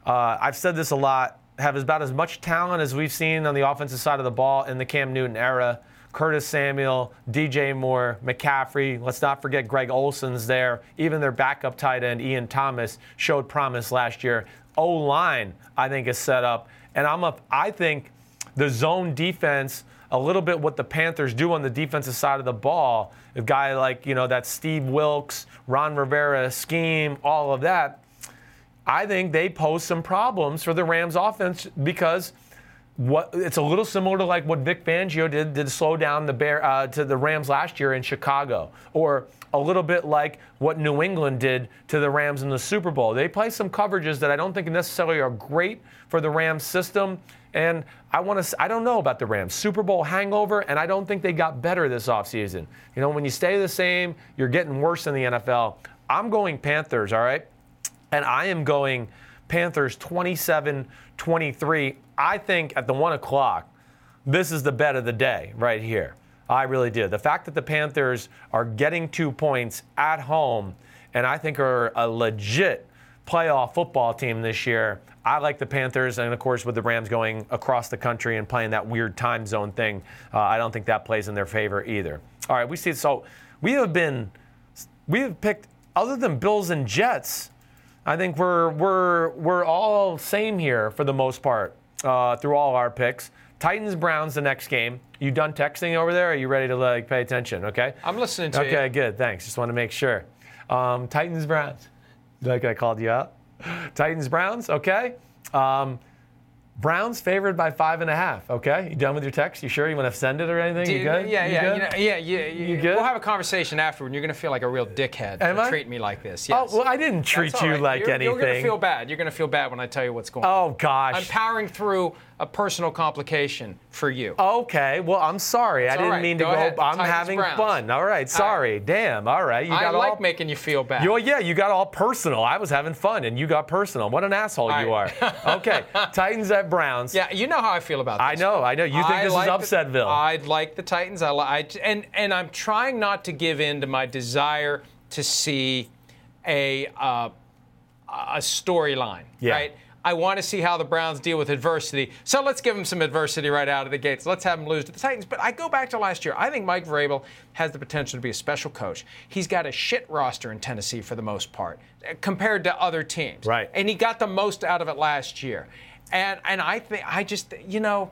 Speaker 1: uh, I've said this a lot, have about as much talent as we've seen on the offensive side of the ball in the Cam Newton era. Curtis Samuel, DJ Moore, McCaffrey. Let's not forget Greg Olsen's there. Even their backup tight end, Ian Thomas, showed promise last year. O line, I think, is set up. And I'm a, I think the zone defense, a little bit what the Panthers do on the defensive side of the ball. A guy like, you know, that Steve Wilks, Ron Rivera scheme, all of that. I think they pose some problems for the Rams offense because what it's a little similar to like what Vic Fangio did did slow down the bear uh, to the Rams last year in Chicago, or a little bit like what New England did to the Rams in the Super Bowl. They play some coverages that I don't think necessarily are great for the Rams system. And I want to I don't know about the Rams. Super Bowl hangover, and I don't think they got better this offseason. You know, when you stay the same, you're getting worse in the NFL. I'm going Panthers, all right? And I am going Panthers 27 23. I think at the one o'clock, this is the bet of the day right here. I really do. The fact that the Panthers are getting two points at home and I think are a legit playoff football team this year. I like the Panthers, and of course, with the Rams going across the country and playing that weird time zone thing, uh, I don't think that plays in their favor either. All right, we see. So we have been, we have picked other than Bills and Jets. I think we're we're we're all same here for the most part uh, through all our picks. Titans Browns the next game. You done texting over there? Are you ready to like pay attention? Okay.
Speaker 2: I'm listening to you.
Speaker 1: Okay, good. Thanks. Just want to make sure. Um, Titans Browns. Like I called you out. Titans Browns. Okay. Um, Browns favored by five and a half. Okay. You done with your text? You sure you want to send it or anything? You
Speaker 2: Dude,
Speaker 1: good?
Speaker 2: Yeah,
Speaker 1: You
Speaker 2: yeah,
Speaker 1: good?
Speaker 2: you know, yeah, yeah,
Speaker 1: You good?
Speaker 2: We'll have a conversation afterward. and You're gonna feel like a real dickhead
Speaker 1: Am
Speaker 2: for
Speaker 1: I?
Speaker 2: treating me like this.
Speaker 1: Oh well, I didn't treat
Speaker 2: That's
Speaker 1: you
Speaker 2: right.
Speaker 1: like
Speaker 2: you're,
Speaker 1: anything.
Speaker 2: You're gonna feel bad. You're gonna feel bad when I tell you what's going on.
Speaker 1: oh gosh.
Speaker 2: I'm powering through a personal complication for you.
Speaker 1: Okay, well, I'm sorry. I didn't
Speaker 2: right.
Speaker 1: mean to
Speaker 2: Go
Speaker 1: go.
Speaker 2: ahead.
Speaker 1: I'm
Speaker 2: Titans,
Speaker 1: having
Speaker 2: Browns.
Speaker 1: fun. All right, sorry. Damn. All right, you got I
Speaker 2: like
Speaker 1: all.
Speaker 2: making you feel bad.
Speaker 1: You, yeah, you got all personal. I was having fun, and you got personal. What an asshole
Speaker 2: All
Speaker 1: you
Speaker 2: right.
Speaker 1: are. Okay, Titans at Browns.
Speaker 2: yeah, you know how I feel about this.
Speaker 1: I know, I know. You think
Speaker 2: I
Speaker 1: this
Speaker 2: like
Speaker 1: is
Speaker 2: the-
Speaker 1: Upsetville?
Speaker 2: I like the Titans. I, I and and I'm trying not to give in to my desire to see a uh, a storyline.
Speaker 1: Yeah.
Speaker 2: Right. I want to see how the Browns deal with adversity. So let's give them some adversity right out of the gates. Let's have them lose to the Titans. But I go back to last year. I think Mike Vrabel has the potential to be a special coach. He's got a shit roster in Tennessee for the most part uh, compared to other teams.
Speaker 1: Right.
Speaker 2: And he got the most out of it last year. And and I think I just you know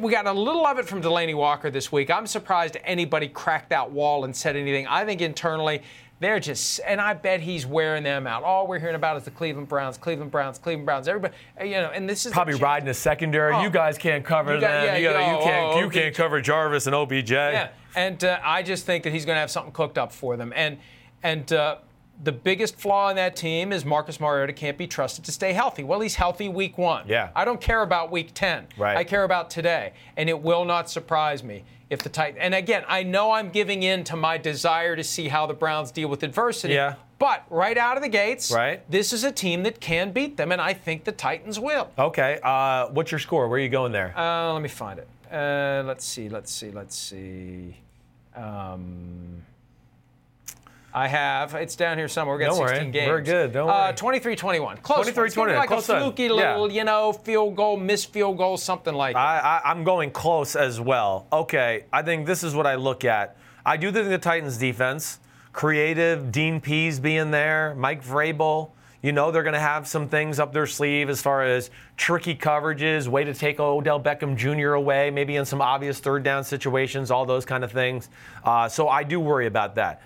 Speaker 2: we got a little of it from Delanie Walker this week. I'm surprised anybody cracked that wall and said anything. I think internally they're just, and I bet he's wearing them out. All we're hearing about is the Cleveland Browns, Cleveland Browns, Cleveland Browns. Everybody, you know, and this is
Speaker 1: Probably
Speaker 2: the,
Speaker 1: riding a secondary.
Speaker 2: Oh.
Speaker 1: you guys can't cover
Speaker 2: You got-
Speaker 1: them.
Speaker 2: yeah,
Speaker 1: you, gotta-
Speaker 2: you-
Speaker 1: you
Speaker 2: oh,
Speaker 1: can't.
Speaker 2: oh,
Speaker 1: you can't cover Jarvis and OBJ.
Speaker 2: Yeah, and uh, I just think that he's going to have something cooked up for them. And and uh, the biggest flaw in that team is Marcus Mariota can't be trusted to stay healthy. Well, he's healthy week one.
Speaker 1: Yeah.
Speaker 2: I don't care about week ten.
Speaker 1: Right.
Speaker 2: I care about today, and it will not surprise me if the Titans. And again, I know I'm giving in to my desire to see how the Browns deal with adversity.
Speaker 1: Yeah.
Speaker 2: But right out of the gates,
Speaker 1: Right.
Speaker 2: this is a team that can beat them, and I think the Titans will.
Speaker 1: Okay. Uh, what's your score? Where are you going there?
Speaker 2: Uh, let me find it. Uh, let's see. Let's see. Let's see. Um, I have. It's down here somewhere. We got
Speaker 1: Don't worry.
Speaker 2: 16 games.
Speaker 1: We're good. Don't
Speaker 2: Uh,
Speaker 1: worry.
Speaker 2: 23-21. Close.
Speaker 1: 23-21.
Speaker 2: It's gonna be Like
Speaker 1: Close
Speaker 2: a fluky
Speaker 1: Yeah.
Speaker 2: little, you know, field goal, missed field goal, something like that.
Speaker 1: I, I, I'm going close as well. Okay, I think this is what I look at. I do think the Titans defense, creative, Dean Pees being there, Mike Vrabel, you know they're going to have some things up their sleeve as far as tricky coverages, way to take Odell Beckham Jr. away, maybe in some obvious third down situations, all those kind of things. Uh, so I do worry about that.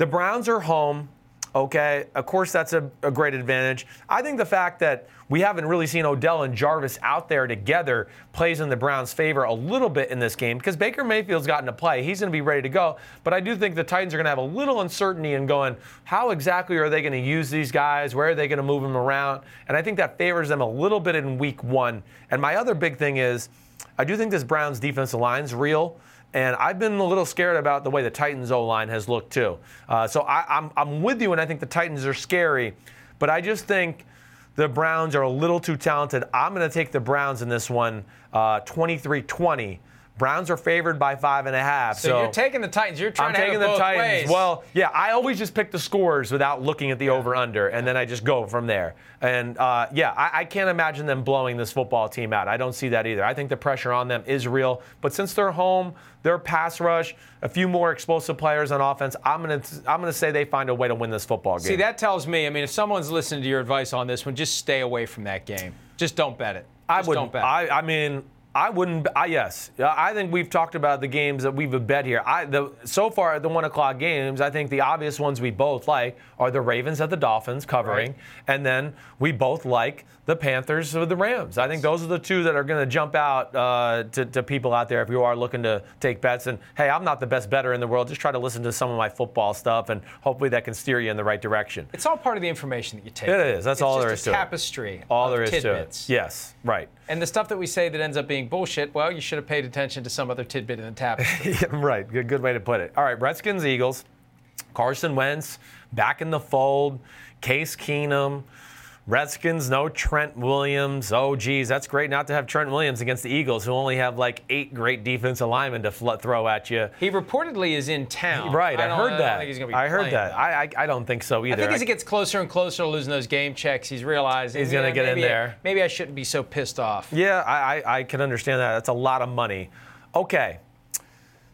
Speaker 1: The Browns are home. Okay, of course that's a, a, great advantage. I think the fact that we haven't really seen Odell and Jarvis out there together plays in the Browns' favor a little bit in this game because Baker Mayfield's gotten to play. He's going to be ready to go. But I do think the Titans are going to have a little uncertainty in going, how exactly are they going to use these guys? Where are they going to move them around? And I think that favors them a little bit in week one. And my other big thing is, I do think this Browns defensive line's real. And I've been a little scared about the way the Titans O line has looked too. Uh, so I, I'm, I'm with you, and I think the Titans are scary. But I just think the Browns are a little too talented. I'm going to take the Browns in this one, uh, 23 20. Browns are favored by five and a half.
Speaker 2: So, so you're taking the Titans. You're trying
Speaker 1: I'm
Speaker 2: to
Speaker 1: taking
Speaker 2: the
Speaker 1: Titans.
Speaker 2: Ways.
Speaker 1: Well, yeah, I always just pick the scores without looking at the over under, and then I just go from there. And uh, yeah, I, I, can't imagine them blowing this football team out. I don't see that either. I think the pressure on them is real. But since they're home, their pass rush, a few more explosive players on offense, I'm gonna I'm gonna say they find a way to win this football game.
Speaker 2: See, that tells me. I mean, if someone's listening to your advice on this one, just stay away from that game. Just don't bet it. Just
Speaker 1: I would.
Speaker 2: Don't bet.
Speaker 1: I, I mean. I wouldn't. I, yes, I think we've talked about the games that we've bet here. I the so far at the one o'clock games. I think the obvious ones we both like are the Ravens at the Dolphins covering, right. and then we both like the Panthers or the Rams. I think those are the two that are going to jump out uh, to, to people out there if you are looking to take bets. And hey, I'm not the best better in the world. Just try to listen to some of my football stuff, and hopefully that can steer you in the right direction.
Speaker 2: It's all part of the information that you take.
Speaker 1: It is. That's
Speaker 2: it's
Speaker 1: all there is to
Speaker 2: tapestry
Speaker 1: it. All there is
Speaker 2: tidbits.
Speaker 1: to it. Yes, right.
Speaker 2: And the stuff that we say that ends up being bullshit, well, you should have paid attention to some other tidbit in the
Speaker 1: yeah, right. Good, good way to put it. All right, Redskins, Eagles. Carson Wentz back in the fold. Case Keenum. Redskins, no Trent Williams. Oh, geez, that's great not to have Trent Williams against the Eagles, who only have like eight great defensive linemen to fl- throw at you.
Speaker 2: He reportedly is in town.
Speaker 1: Right, I,
Speaker 2: I
Speaker 1: heard that.
Speaker 2: I,
Speaker 1: I heard that. I, I, I don't think so either.
Speaker 2: I think as he gets closer and closer to losing those game checks, he's realizing
Speaker 1: he's going to get in there.
Speaker 2: maybe I shouldn't be so pissed off.
Speaker 1: Yeah, I, I, I can understand that. That's a lot of money. Okay,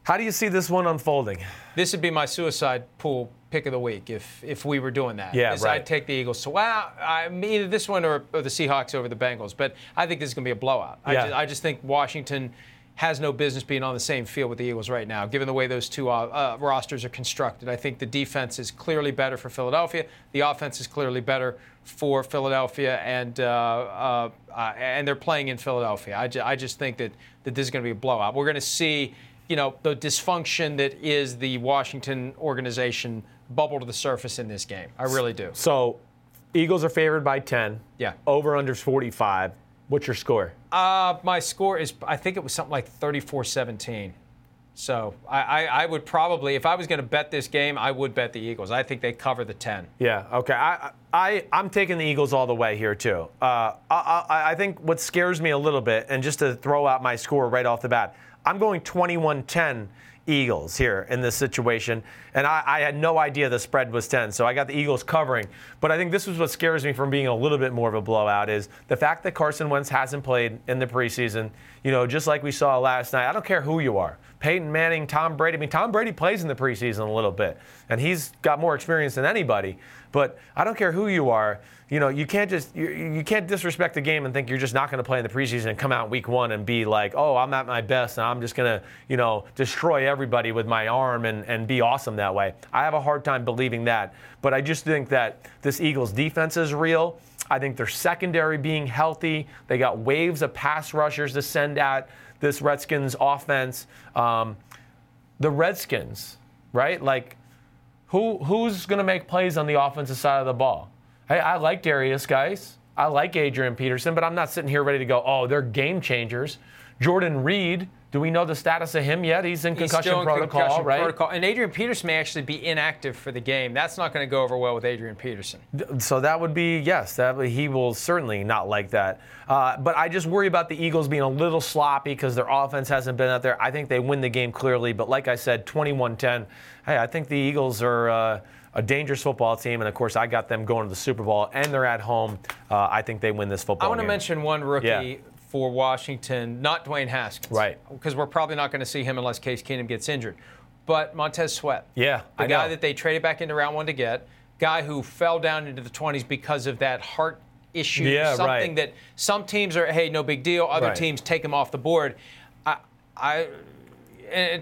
Speaker 1: how do you see this one unfolding?
Speaker 2: This would be my suicide pool pick of the week if if we were doing that.
Speaker 1: Yeah, right.
Speaker 2: I'd take the Eagles. So well, I, either this one or, or, the Seahawks over the Bengals. But I think this is going to be a blowout.
Speaker 1: Yeah. I,
Speaker 2: just, I just think Washington has no business being on the same field with the Eagles right now, given the way those two uh, uh, rosters are constructed. I think the defense is clearly better for Philadelphia. The offense is clearly better for Philadelphia, and uh, uh, uh and they're playing in Philadelphia. I, ju- I just think that, that this is going to be a blowout. We're going to see, you know, the dysfunction that is the Washington organization bubble to the surface in this game. I really do.
Speaker 1: So, Eagles are favored by 10.
Speaker 2: Yeah.
Speaker 1: Over under 45. What's your score?
Speaker 2: Uh, my score is, I think it was something like 34 17. So I, I, I, would probably, if I was going to bet this game, I would bet the Eagles. I think they cover the 10.
Speaker 1: Yeah, okay. I, I, I'm taking the Eagles all the way here, too. Uh, I, I think what scares me a little bit, and just to throw out my score right off the bat, I'm going 21 10 Eagles here in this situation. And I, I, had no idea the spread was 10, so I got the Eagles covering. But I think this is what scares me from being a little bit more of a blowout is the fact that Carson Wentz hasn't played in the preseason. You know, just like we saw last night. I don't care who you are. Peyton Manning, Tom Brady. I mean, Tom Brady plays in the preseason a little bit, and he's got more experience than anybody. But I don't care who you are. You know, you can't just you, you can't disrespect the game and think you're just not going to play in the preseason and come out week one and be like, oh, I'm at my best and I'm just going to you know destroy everybody with my arm and and be awesome that way. I have a hard time believing that. But I just think that this Eagles defense is real. I think their secondary being healthy. They got waves of pass rushers to send at this Redskins offense. Um, the Redskins, right? Like, who who's going to make plays on the offensive side of the ball? Hey, I like Derrius Guice. I like Adrian Peterson, but I'm not sitting here ready to go, oh, they're game changers. Jordan Reed do we know the status of him yet? He's in
Speaker 2: He's
Speaker 1: concussion
Speaker 2: in
Speaker 1: protocol,
Speaker 2: concussion
Speaker 1: right?
Speaker 2: Protocol. And Adrian Peterson may actually be inactive for the game. That's not going to go over well with Adrian Peterson.
Speaker 1: So that would be yes. That he will certainly not like that. Uh, but I just worry about the Eagles being a little sloppy because their offense hasn't been out there. I think they win the game clearly, but like I said, 21-10. Hey, I think the Eagles are. Uh, a dangerous football team, and of course, I got them going to the Super Bowl, and they're at home. Uh, I think they win this football. Game.
Speaker 2: I want
Speaker 1: to
Speaker 2: mention one rookie
Speaker 1: yeah
Speaker 2: for Washington, not Dwayne Haskins.
Speaker 1: Right.
Speaker 2: Because we're probably not going to see him unless Case Keenum gets injured. But Montez Sweat.
Speaker 1: Yeah.
Speaker 2: The
Speaker 1: I
Speaker 2: guy
Speaker 1: know.
Speaker 2: that they traded back into round one to get, guy who fell down into the 20s because of that heart issue.
Speaker 1: Yeah,
Speaker 2: something
Speaker 1: right.
Speaker 2: that some teams are, hey, no big deal. Other
Speaker 1: right.
Speaker 2: teams take him off the board. I, I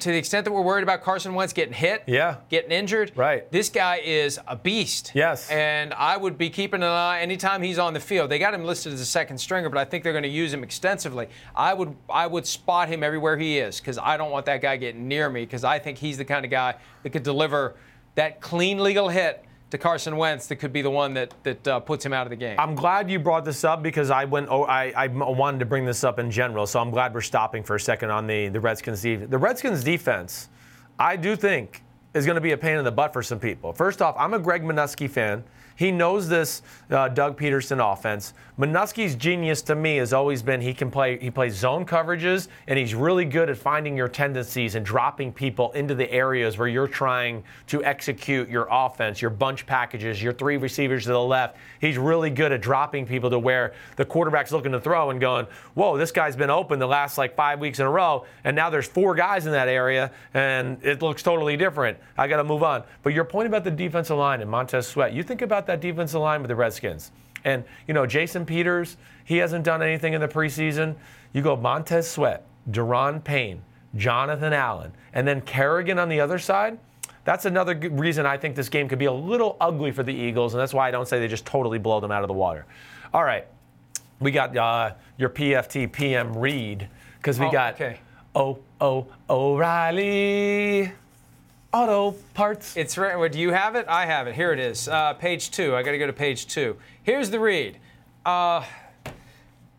Speaker 2: to the extent that we're worried about Carson Wentz getting hit,
Speaker 1: Yeah.
Speaker 2: getting injured,
Speaker 1: Right.
Speaker 2: This guy is a beast.
Speaker 1: Yes.
Speaker 2: And I would be keeping an eye anytime he's on the field. They got him listed as a second stringer, but I think they're going to use him extensively. I would I would spot him everywhere he is because I don't want that guy getting near me because I think he's the kind of guy that could deliver that clean legal hit to Carson Wentz that could be the one that that uh, puts him out of the game.
Speaker 1: I'm glad you brought this up because I went. Oh, I, I wanted to bring this up in general. So I'm glad we're stopping for a second on the the Redskins. def- The Redskins defense, I do think, is going to be a pain in the butt for some people. First off, I'm a Greg Manusky fan. He knows this uh, Doug Pederson offense. Manusky's genius to me has always been he can play. He plays zone coverages, and he's really good at finding your tendencies and dropping people into the areas where you're trying to execute your offense, your bunch packages, your three receivers to the left. He's really good at dropping people to where the quarterback's looking to throw and going, "Whoa, this guy's been open the last like five weeks in a row, and now there's four guys in that area, and it looks totally different. I got to move on." But your point about the defensive line and Montez Sweat, you think about that defensive line with the Redskins. And, you know, Jason Peters, he hasn't done anything in the preseason. You go Montez Sweat, Daron Payne, Jonathan Allen, and then Kerrigan on the other side. That's another reason I think this game could be a little ugly for the Eagles, and that's why I don't say they just totally blow them out of the water. All right. We got uh, your PFT PM read because we
Speaker 2: Oh,
Speaker 1: got
Speaker 2: okay.
Speaker 1: Oh, oh, O'Reilly Auto Parts.
Speaker 2: It's right. Do you have it? I have it. Here it is. Uh, page two. I got to go to page two. Here's the read. Uh,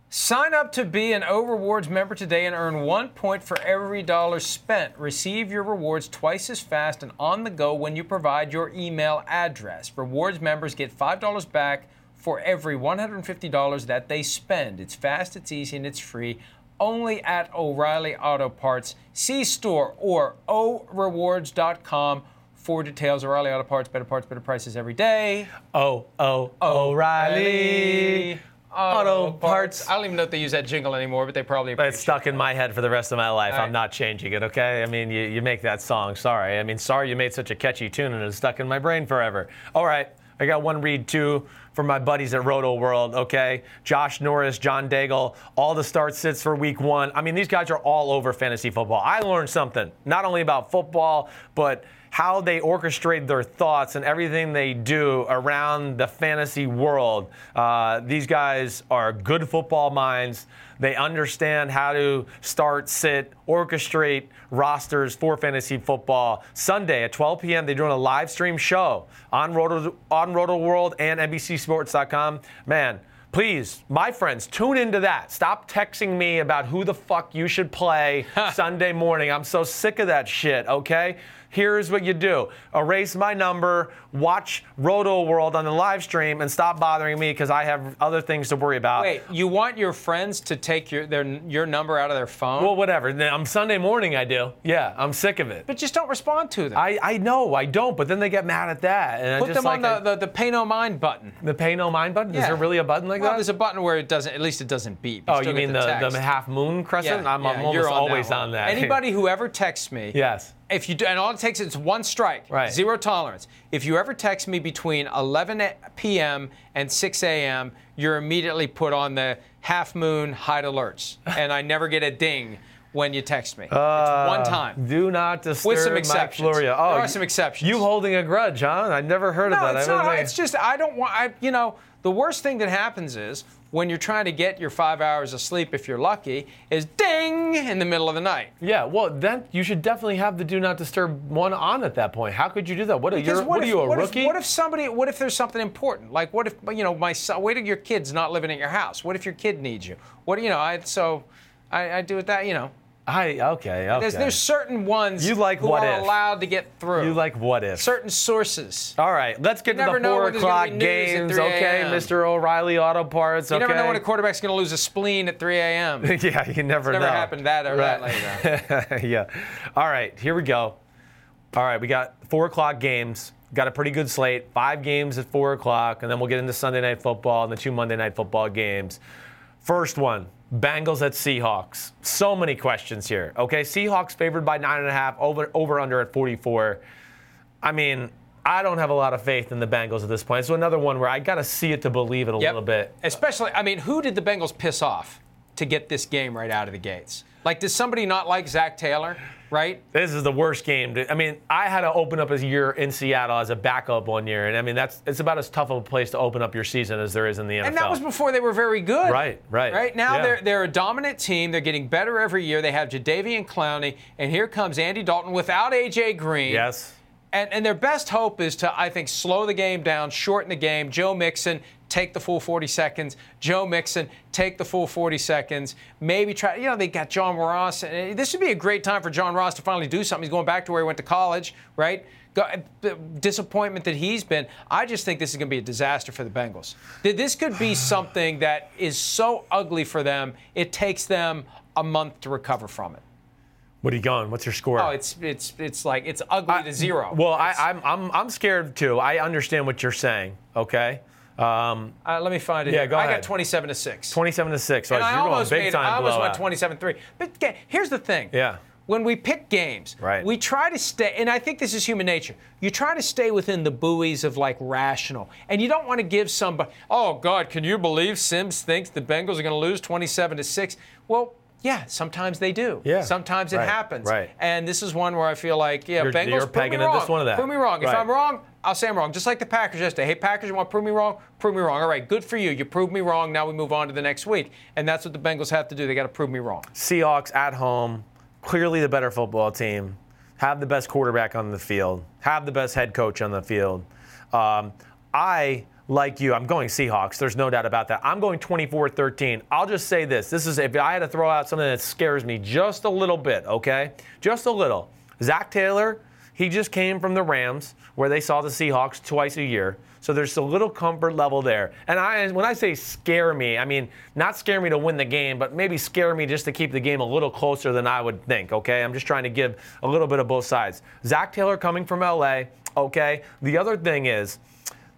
Speaker 2: sign up to be an O Rewards member today and earn one point for every dollar spent. Receive your rewards twice as fast and on the go when you provide your email address. Rewards members get $5 back for every $150 that they spend. It's fast, it's easy, and it's free. Only at O'Reilly Auto Parts. See store or orewards.com for details. O'Reilly Auto Parts, better parts, better prices every day.
Speaker 1: Oh, oh, O'Reilly Auto Parts.
Speaker 2: I don't even know if they use that jingle anymore, but they probably
Speaker 1: But it's stuck in my head for the rest of my life.
Speaker 2: All
Speaker 1: I'm
Speaker 2: right.
Speaker 1: not changing it, okay? I mean, you, you make that song. Sorry. I mean, sorry you made such a catchy tune and it's stuck in my brain forever. All right. I got one read too from my buddies at Roto World, okay? Josh Norris, John Daigle, all the start sits for week one. I mean, these guys are all over fantasy football. I learned something, not only about football, but how they orchestrate their thoughts and everything they do around the fantasy world. Uh, these guys are good football minds. They understand how to start, sit, orchestrate rosters for fantasy football. Sunday at 12 p.m., they're doing a live stream show on Roto, on Roto World and NBCSports.com. Man, please, my friends, tune into that. Stop texting me about who the fuck you should play Sunday morning. I'm so sick of that shit, okay? Here's what you do erase my number, watch Roto World on the live stream, and stop bothering me because I have other things to worry about.
Speaker 2: Wait, you want your friends to take your their your number out of their phone?
Speaker 1: Well, whatever. I'm Sunday morning, I do. Yeah, I'm sick of it.
Speaker 2: but just don't respond to them.
Speaker 1: I, I know, I don't, but then they get mad at that. And I
Speaker 2: Put
Speaker 1: just
Speaker 2: them on
Speaker 1: like
Speaker 2: the, the, the pay no mind button.
Speaker 1: the, the pay no mind button. Is there really a button like
Speaker 2: well,
Speaker 1: that?
Speaker 2: there's a button where it doesn't. At least it doesn't beep.
Speaker 1: Oh, you mean the,
Speaker 2: text.
Speaker 1: the half moon crescent?
Speaker 2: Yeah,
Speaker 1: I'm,
Speaker 2: yeah,
Speaker 1: I'm almost
Speaker 2: you're on
Speaker 1: always
Speaker 2: that
Speaker 1: on that.
Speaker 2: Anybody who ever texts me,
Speaker 1: yes.
Speaker 2: If you do, and all it takes is one strike,
Speaker 1: Right.
Speaker 2: zero tolerance. If you ever text me between 11 p.m. and 6 a.m., you're immediately put on the half moon hide alerts, and I never get a ding when you text me. it's uh, one time.
Speaker 1: Do not disturb
Speaker 2: With some
Speaker 1: Mike
Speaker 2: exceptions.
Speaker 1: Florio. Oh,
Speaker 2: There are some exceptions.
Speaker 1: You holding a grudge, huh? I never heard of
Speaker 2: No,
Speaker 1: that.
Speaker 2: it's
Speaker 1: I
Speaker 2: not. It's just I don't want. I, you know, the worst thing that happens is when you're trying to get your five hours of sleep, if you're lucky, is ding in the middle of the night.
Speaker 1: Yeah, well, then you should definitely have the do not disturb one on at that point. How could you do that? What are you? What, are
Speaker 2: if,
Speaker 1: you a
Speaker 2: what
Speaker 1: rookie?
Speaker 2: If, what if somebody? What if there's something important? Like what if you know my son? Wait till your kid's not living at your house. What if your kid needs you? What you know? I so I, I do it that you know.
Speaker 1: I okay, okay.
Speaker 2: There's there's certain ones
Speaker 1: You like
Speaker 2: who
Speaker 1: what
Speaker 2: are
Speaker 1: if.
Speaker 2: allowed to get through.
Speaker 1: you like what if?
Speaker 2: certain sources.
Speaker 1: All right, let's get
Speaker 2: You
Speaker 1: to the four
Speaker 2: when there's gonna
Speaker 1: o'clock
Speaker 2: be news at
Speaker 1: games. Okay, Mr. O'Reilly Auto Parts.
Speaker 2: You
Speaker 1: Okay.
Speaker 2: never know when a quarterback's going to lose a spleen at 3 a.m.
Speaker 1: yeah, you never
Speaker 2: never
Speaker 1: know.
Speaker 2: happened that or that later.
Speaker 1: yeah. All right, here we go. All right, we got four o'clock games. Got a pretty good slate. Five games at four o'clock, and then we'll get into Sunday night football and the two Monday night football games. First one, Bengals at Seahawks. So many questions here. Okay, Seahawks favored by nine and a half, over over under at 44. I mean, I don't have a lot of faith in the Bengals at this point. So another one where I got to see it to believe it a
Speaker 2: Yep.
Speaker 1: little bit.
Speaker 2: Especially, I mean, who did the Bengals piss off? to get this game right out of the gates? Like, does somebody not like Zac Taylor? Right?
Speaker 1: This is the worst game. To, I mean, I had to open up a year in Seattle as a backup one year, and I mean that's it's about as tough of a place to open up your season as there is in the NFL.
Speaker 2: And that was before they were very good.
Speaker 1: Right, right.
Speaker 2: Right now
Speaker 1: Yeah.
Speaker 2: they're they're a dominant team. They're getting better every year. They have Jadeveon Clowney, and here comes Andy Dalton without AJ Green.
Speaker 1: yes.
Speaker 2: And, and their best hope is to, I think, slow the game down, shorten the game. Joe Mixon, take the full 40 seconds. Joe Mixon, take the full 40 seconds. Maybe try, you know, they got John Ross. And eh, this would be a great time for John Ross to finally do something. He's going back to where he went to college, right? Go- eh, disappointment that he's been. I just think this is going to be a disaster for the Bengals. This could be something that is so ugly for them, it takes them a month to recover from it.
Speaker 1: What are you going? What's your score?
Speaker 2: Oh, it's it's it's like it's ugly to zero.
Speaker 1: well, I, I'm, I'm I'm scared too. I understand what you're saying. Okay. Um,
Speaker 2: Uh, let me find it.
Speaker 1: Yeah,
Speaker 2: here.
Speaker 1: go
Speaker 2: I
Speaker 1: ahead.
Speaker 2: got 27 to 6.
Speaker 1: 27 to six. So
Speaker 2: and
Speaker 1: you're
Speaker 2: I
Speaker 1: going
Speaker 2: almost
Speaker 1: big
Speaker 2: made
Speaker 1: time
Speaker 2: I almost went 27 3. But ga- here's the thing.
Speaker 1: Yeah.
Speaker 2: When we pick games,
Speaker 1: Right.
Speaker 2: we try to stay, and I think this is human nature. You try to stay within the buoys of like rational, and you don't want to give somebody, oh God, can you believe Sims thinks the Bengals are going to lose 27 to six? Well, yeah, sometimes they do.
Speaker 1: Yeah.
Speaker 2: Sometimes it
Speaker 1: Right,
Speaker 2: happens.
Speaker 1: right.
Speaker 2: And this is one where I feel like, yeah,
Speaker 1: You're-
Speaker 2: Bengals.
Speaker 1: you're
Speaker 2: prove me
Speaker 1: pegging
Speaker 2: wrong.
Speaker 1: this one of that.
Speaker 2: Prove me wrong. If I'm wrong, I'll say I'm wrong. Just like the Packers yesterday. Hey, Packers, you want to prove me wrong? Prove me wrong. All right, good for you. You proved me wrong. Now we move on to the next week. And that's what the Bengals have to do. They got to prove me wrong.
Speaker 1: Seahawks at home, clearly the better football team, have the best quarterback on the field, have the best head coach on the field. Um, I, like you, I'm going Seahawks. There's no doubt about that. I'm going 24 13. I'll just say this. This is, if I had to throw out something that scares me just a little bit, okay? Just a little. Zac Taylor, he just came from the Rams where they saw the Seahawks twice a year. So there's a little comfort level there. And I, when I say scare me, I mean not scare me to win the game, but maybe scare me just to keep the game a little closer than I would think, okay? I'm just trying to give a little bit of both sides. Zac Taylor coming from LA, okay? The other thing is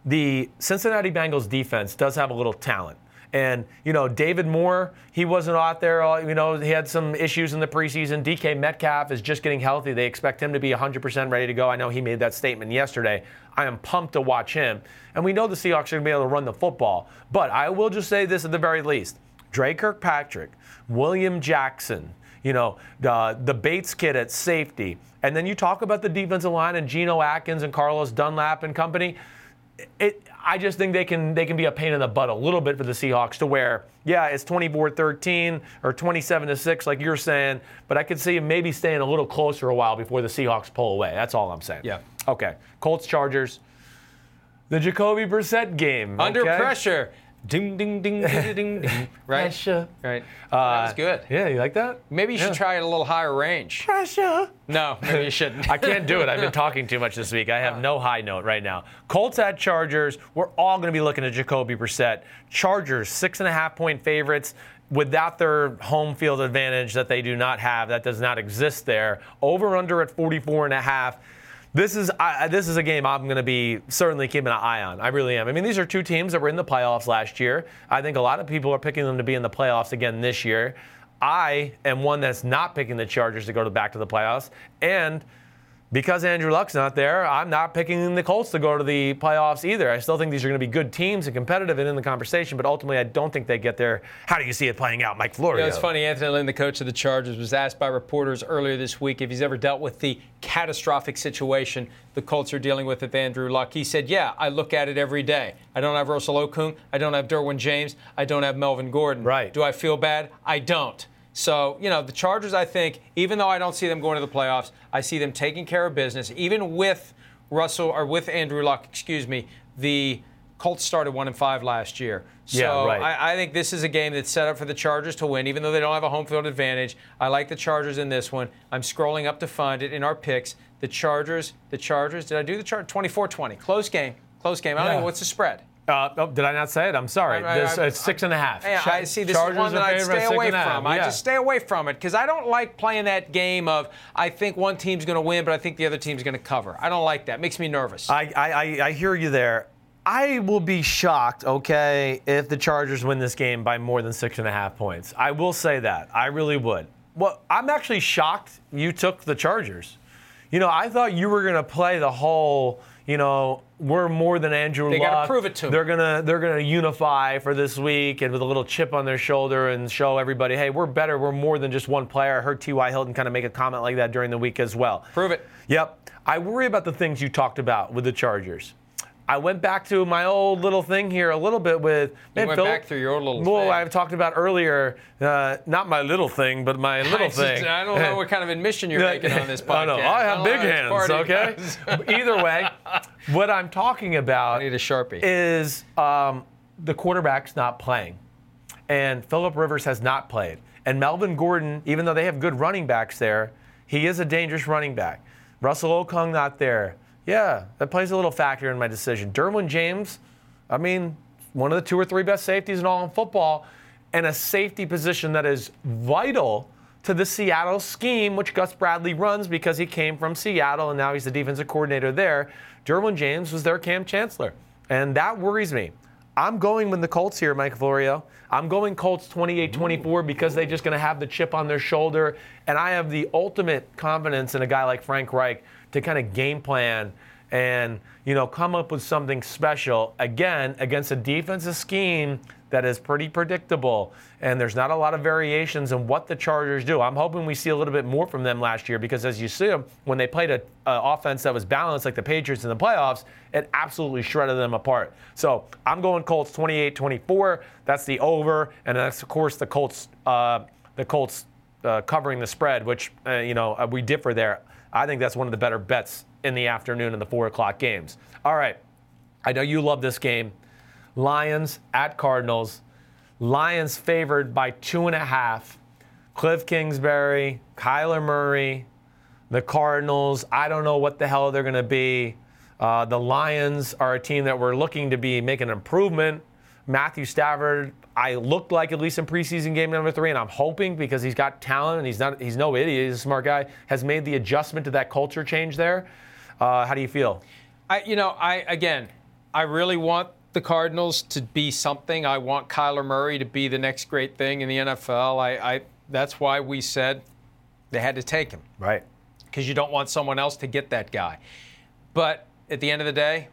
Speaker 1: the Cincinnati Bengals defense does have a little talent. And, you know, David Moore, he wasn't out there. You know, he had some issues in the preseason. DK Metcalf is just getting healthy. They expect him to be 100% ready to go. I know he made that statement yesterday. I am pumped to watch him. And we know the Seahawks are going to be able to run the football. But I will just say this at the very least Dre Kirkpatrick, William Jackson, you know, the Bates kid at safety. And then you talk about the defensive line and Geno Atkins and Carlos Dunlap and company it, I just think they can they can be a pain in the butt a little bit for the Seahawks to where yeah it's 24-13 or 27 to 6 like you're saying but I could see them maybe staying a little closer a while before the Seahawks pull away that's all I'm saying
Speaker 2: Yeah.
Speaker 1: okay Colts Chargers the Jacoby Brissett game
Speaker 2: Under
Speaker 1: okay?
Speaker 2: pressure. Ding, ding, ding, ding, ding, ding. Right?
Speaker 1: Pressure.
Speaker 2: Right. Uh, that was good.
Speaker 1: yeah you like that
Speaker 2: Maybe you should try it a little higher range.
Speaker 1: pressure
Speaker 2: No, maybe you shouldn't.
Speaker 1: I can't do it. I've been talking too much this week. I have no high note right now. Colts at Chargers. We're all going to be looking at Jacoby Brissett. Chargers, six and a half point favorites without their home field advantage that they do not have. That does not exist there. Over under at 44 and a half. This is I, this is a game I'm going to be certainly keeping an eye on. I really am. I mean, these are two teams that were in the playoffs last year. I think a lot of people are picking them to be in the playoffs again this year. I am one that's not picking the Chargers to go to back to the playoffs, and because Andrew Luck's not there, I'm not picking the Colts to go to the playoffs either. I still think these are going to be good teams and competitive and in the conversation, but ultimately I don't think they get there. How do you see it playing out, Mike Florio?
Speaker 2: You know, it's funny. Anthony Lynn, the coach of the Chargers, was asked by reporters earlier this week if he's ever dealt with the catastrophic situation the Colts are dealing with with Andrew Luck. He said, "Yeah, I look at it every day. I don't have Russell Okung. I don't have Derwin James. I don't have Melvin Gordon.
Speaker 1: Right.
Speaker 2: Do I feel bad? I don't." So, you know, the Chargers, I think, even though I don't see them going to the playoffs, I see them taking care of business, even with Russell or with Andrew Luck, excuse me. The Colts started one and five last year. So
Speaker 1: Yeah, right.
Speaker 2: I, I think this is a game that's set up for the Chargers to win, even though they don't have a home field advantage. I like the Chargers in this one. I'm scrolling up to find it in our picks. The Chargers, the Chargers, did I do the chart? 24 20. Close game. Close game. I don't
Speaker 1: Yeah.
Speaker 2: know what's the spread.
Speaker 1: Uh, oh, did I not say it? I'm sorry.
Speaker 2: I- I-
Speaker 1: This-
Speaker 2: I-
Speaker 1: it's six and a half.
Speaker 2: Yeah, I see. This
Speaker 1: Chargers
Speaker 2: is one that
Speaker 1: at
Speaker 2: stay away
Speaker 1: and a half.
Speaker 2: from. I just stay away from it because I don't like playing that game of I think one team's going to win, but I think the other team's going to cover. I don't like that. makes me nervous.
Speaker 1: I, I, I- I hear you there. I will be shocked, okay, if the Chargers win this game by more than six and a half points. I will say that. I really would. Well, I'm actually shocked you took the Chargers. You know, I thought you were going to play the whole, you know, we're more than Andrew
Speaker 2: They
Speaker 1: Luck.
Speaker 2: gotta prove it to.
Speaker 1: They're gonna they're gonna unify for this week and with a little chip on their shoulder and show everybody, hey, we're better. We're more than just one player. I heard T.Y. Hilton kind of make a comment like that during the week as well.
Speaker 2: Prove it.
Speaker 1: Yep. I worry about the things you talked about with the Chargers. I went back to my old little thing here a little bit with. Man,
Speaker 2: went
Speaker 1: Phil-
Speaker 2: back through your old little
Speaker 1: Well,
Speaker 2: thing.
Speaker 1: I've talked about earlier, uh, not my little thing, but my little
Speaker 2: I just-
Speaker 1: thing.
Speaker 2: I don't know what kind of admission you're making on this podcast.
Speaker 1: I know. I have
Speaker 2: don't
Speaker 1: big hands, okay? Either way, what I'm talking about
Speaker 2: I need a Sharpie.
Speaker 1: is um, the quarterback's not playing. And Philip Rivers has not played. And Melvin Gordon, even though they have good running backs there, he is a dangerous running back. Russell Okung not there. Yeah, that plays a little factor in my decision. Derwin James, I mean, one of the two or three best safeties in all of football, and a safety position that is vital to the Seattle scheme, which Gus Bradley runs because he came from Seattle and now he's the defensive coordinator there. Derwin James was their Cam Chancellor, and that worries me. I'm going with the Colts here, Mike Florio. I'm going Colts 28 24 because they're just going to have the chip on their shoulder. And I have the ultimate confidence in a guy like Frank Reich to kind of game plan and, you know, come up with something special again against a defensive scheme that is pretty predictable. And there's not a lot of variations in what the Chargers do. I'm hoping we see a little bit more from them last year because, as you see them, when they played an offense that was balanced like the Patriots in the playoffs, it absolutely shredded them apart. So I'm going Colts 28 24. That's the over. And that's, of course, the Colts, uh, the Colts uh, covering the spread, which, uh, you know, uh, we differ there. I think that's one of the better bets in the afternoon in the four o'clock games. All right. I know you love this game. Lions at Cardinals. Lions favored by two and a half. Cliff Kingsbury, Kyler Murray, the Cardinals. I don't know what the hell they're going to be. Uh, the Lions are a team that we're looking to be making an improvement. Matthew Stafford, I looked like at least in preseason game number three, and I'm hoping because he's got talent and he's not he's no idiot, he's a smart guy, has made the adjustment to that culture change there. Uh, how do you feel?
Speaker 2: I, you know, I again, I really want the Cardinals to be something. I want Kyler Murray to be the next great thing in the NFL. I, I that's why we said they had to take him
Speaker 1: Right.
Speaker 2: because you don't want someone else to get that guy. But at the end of the day,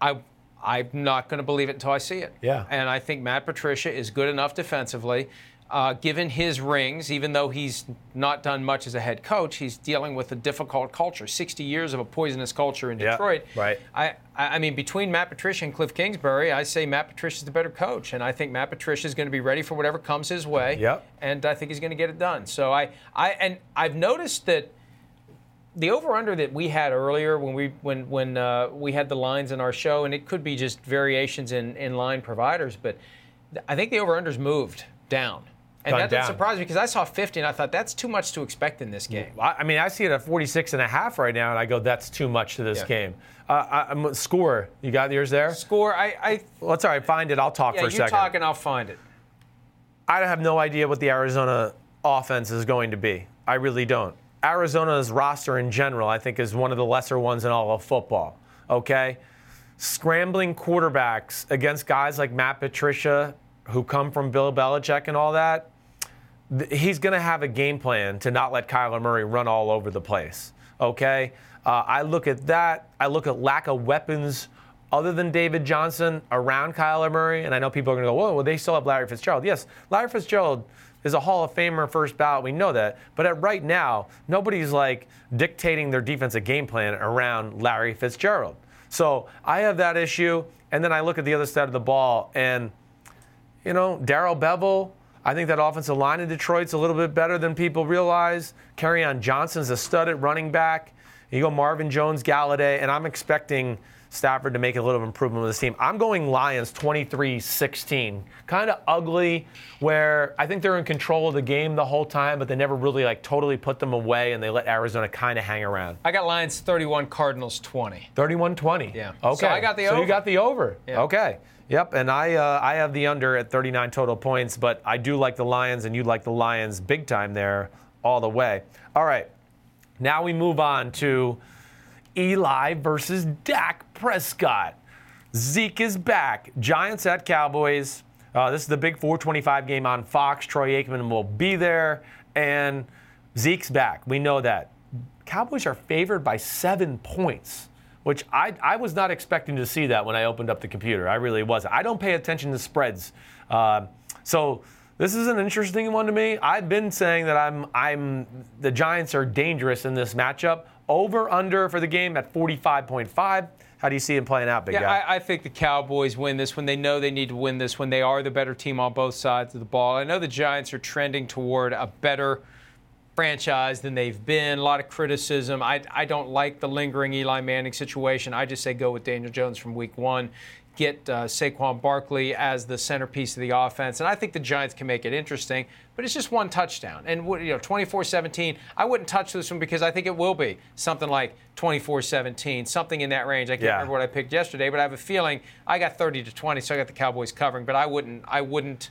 Speaker 2: I I'm not going to believe it until I see it.
Speaker 1: Yeah.
Speaker 2: And I think Matt Patricia is good enough defensively. Uh, given his rings, even though he's not done much as a head coach, he's dealing with a difficult culture. 60 years of a poisonous culture in
Speaker 1: Yeah,
Speaker 2: Detroit.
Speaker 1: right.
Speaker 2: I, I I mean, between Matt Patricia and Cliff Kingsbury, I say Matt Patricia's the better coach, and I think Matt Patricia is going to be ready for whatever comes his way.
Speaker 1: Yep.
Speaker 2: And I think he's going to get it done. So I, I and I've noticed that the over/under that we had earlier when we when when uh, we had the lines in our show, and it could be just variations in in line providers, but th- I think the over/unders moved down, and
Speaker 1: Gone
Speaker 2: that didn't surprise me because I saw 50 and I thought that's too much to expect in this game.
Speaker 1: I I mean, I see it at 46 and a half right now, and I go, that's too much to this
Speaker 2: Yeah.
Speaker 1: game. Uh, I, I'm, score, you got yours there?
Speaker 2: Score, I, I
Speaker 1: Well, it's all right. Find it. I'll talk
Speaker 2: yeah,
Speaker 1: for a
Speaker 2: you
Speaker 1: second.
Speaker 2: talk and I'll find it.
Speaker 1: I have no idea what the Arizona offense is going to be. I really don't. Arizona's roster in general, I think, is one of the lesser ones in all of football. Okay? Scrambling quarterbacks against guys like Matt Patricia, who come from Bill Belichick and all that, th- he's going to have a game plan to not let Kyler Murray run all over the place. Okay? Uh, I look at that. I look at lack of weapons other than David Johnson around Kyler Murray. And I know people are going to go, whoa, well, they still have Larry Fitzgerald. Yes, Larry Fitzgerald is a Hall of Famer first ballot. We know that. But at right now, nobody's like dictating their defensive game plan around Larry Fitzgerald. So I have that issue. And then I look at the other side of the ball and you know, Darrell Bevell. I think that offensive line in Detroit's a little bit better than people realize. Kerryon Johnson's a stud at running back. You go Marvin Jones, Golladay, and I'm expecting Stafford to make a little improvement with this team. I'm going Lions 23-16. Kind of ugly, where I think they're in control of the game the whole time, but they never really like totally put them away, and they let Arizona kind of hang around.
Speaker 2: I got Lions 31, Cardinals 20.
Speaker 1: 31-20.
Speaker 2: Yeah.
Speaker 1: Okay.
Speaker 2: So I got the over.
Speaker 1: So you got the over.
Speaker 2: Yeah.
Speaker 1: Okay. Yep. And I uh, I have the under at 39 total points, but I do like the Lions, and you like the Lions big time there all the way. All right. Now we move on to Eli versus Dak Prescott. Zeke is back. Giants at Cowboys. Uh, this is the big 425 game on Fox. Troy Aikman will be there, and Zeke's back. We know that. Cowboys are favored by seven points which I, I was not expecting to see that when I opened up the computer. I really wasn't. I don't pay attention to spreads. Uh, so this is an interesting one to me. I've been saying that I'm I'm the Giants are dangerous in this matchup. Over under for the game at 45.5. How do you see him playing out, big
Speaker 2: yeah,
Speaker 1: guy?
Speaker 2: I, I, think the Cowboys win this when they know they need to win this, when they are the better team on both sides of the ball. I know the Giants are trending toward a better franchise than they've been. A lot of criticism. I, I don't like the lingering Eli Manning situation. I just say go with Daniel Jones from week one get uh, Saquon Barkley as the centerpiece of the offense. And I think the Giants can make it interesting, but it's just one touchdown. And, you know, 24 17, I wouldn't touch this one because I think it will be something like 24 17, something in that range. I can't yeah. remember what I picked yesterday, but I have a feeling I got 30 to 20, so I got the Cowboys covering, but I wouldn't, I wouldn't.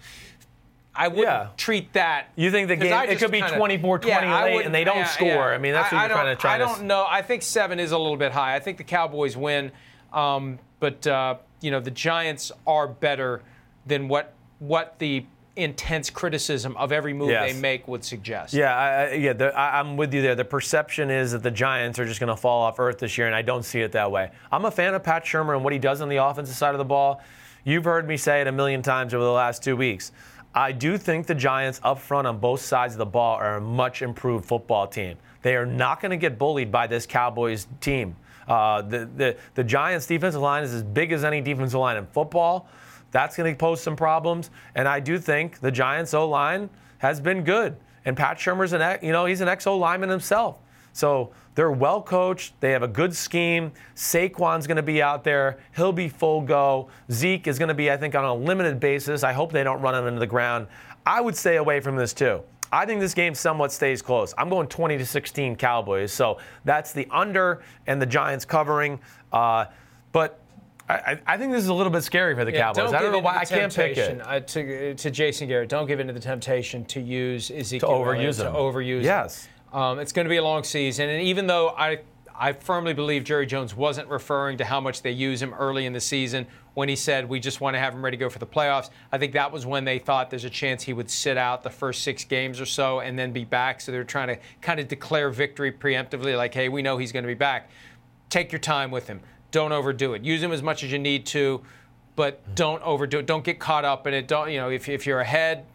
Speaker 2: I wouldn't
Speaker 1: yeah.
Speaker 2: treat that.
Speaker 1: You think the game it could be 24 20 yeah, late and they don't yeah, score. I mean, that's what I, you're trying to try to
Speaker 2: I don't know. I think seven is a little bit high. I think the Cowboys win. Um, but uh, you know the Giants are better than what what the intense criticism of every move yes. they make would suggest.
Speaker 1: Yeah, I, yeah, the, I, am with you there. The perception is that the Giants are just going to fall off earth this year, and I don't see it that way. I'm a fan of Pat Shurmur and what he does on the offensive side of the ball. You've heard me say it a million times over the last two weeks. I do think the Giants up front on both sides of the ball are a much improved football team. They are not going to get bullied by this Cowboys team. Uh, the, the, the Giants' defensive line is as big as any defensive line in football. That's going to pose some problems. And I do think the Giants' O line has been good. And Pat Shurmur's an, you know, he's an ex O lineman himself. So they're well coached. They have a good scheme. Saquon's going to be out there. He'll be full go. Zeke is going to be, I think, on a limited basis. I hope they don't run him into the ground. I would stay away from this too. I think this game somewhat stays close. I'm going 20 to 16 Cowboys. So that's the under and the Giants covering. Uh, but I, I, think this is a little bit scary for the yeah, Cowboys.
Speaker 2: Don't
Speaker 1: I don't know why I can't pick it.
Speaker 2: Uh, to, to Jason Garrett, don't give in to the temptation to use Ezekiel
Speaker 1: to overuse
Speaker 2: him. To overuse
Speaker 1: yes.
Speaker 2: Um, it's going to be a long season, and even though I I firmly believe Jerry Jones wasn't referring to how much they use him early in the season when he said we just want to have him ready to go for the playoffs. I think that was when they thought there's a chance he would sit out the first six games or so and then be back. So they're trying to kind of declare victory preemptively, like, hey, we know he's going to be back. Take your time with him. Don't overdo it. Use him as much as you need to, but don't overdo it. Don't get caught up in it. Don't you know if, if you're ahead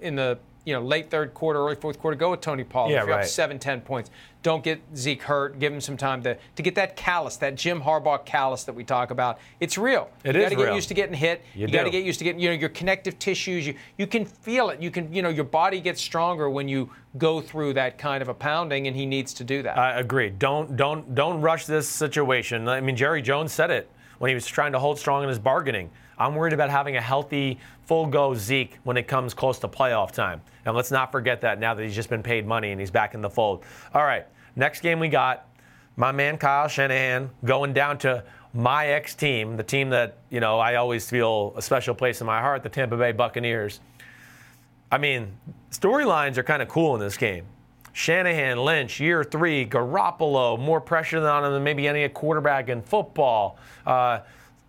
Speaker 2: in the you know, late third quarter, early fourth quarter, go with Tony Pollard.
Speaker 1: Yeah,
Speaker 2: if you're
Speaker 1: right.
Speaker 2: up seven, ten points, don't get Zeke hurt. Give him some time to, to get that callus, that Jim Harbaugh callus that we talk about. It's real.
Speaker 1: It
Speaker 2: you
Speaker 1: is
Speaker 2: got to get used to getting hit.
Speaker 1: You,
Speaker 2: you got to get used to getting, you know, your connective tissues. You you can feel it. You can, you know, your body gets stronger when you go through that kind of a pounding, and he needs to do that.
Speaker 1: I agree. Don't don't don't rush this situation. I mean, Jerry Jones said it when he was trying to hold strong in his bargaining. I'm worried about having a healthy, full go Zeke when it comes close to playoff time. And let's not forget that now that he's just been paid money and he's back in the fold. All right, next game we got my man Kyle Shanahan going down to my ex team, the team that, you know, I always feel a special place in my heart, the Tampa Bay Buccaneers. I mean, storylines are kind of cool in this game. Shanahan, Lynch, year three, Garoppolo, more pressure on him than maybe any quarterback in football. Uh,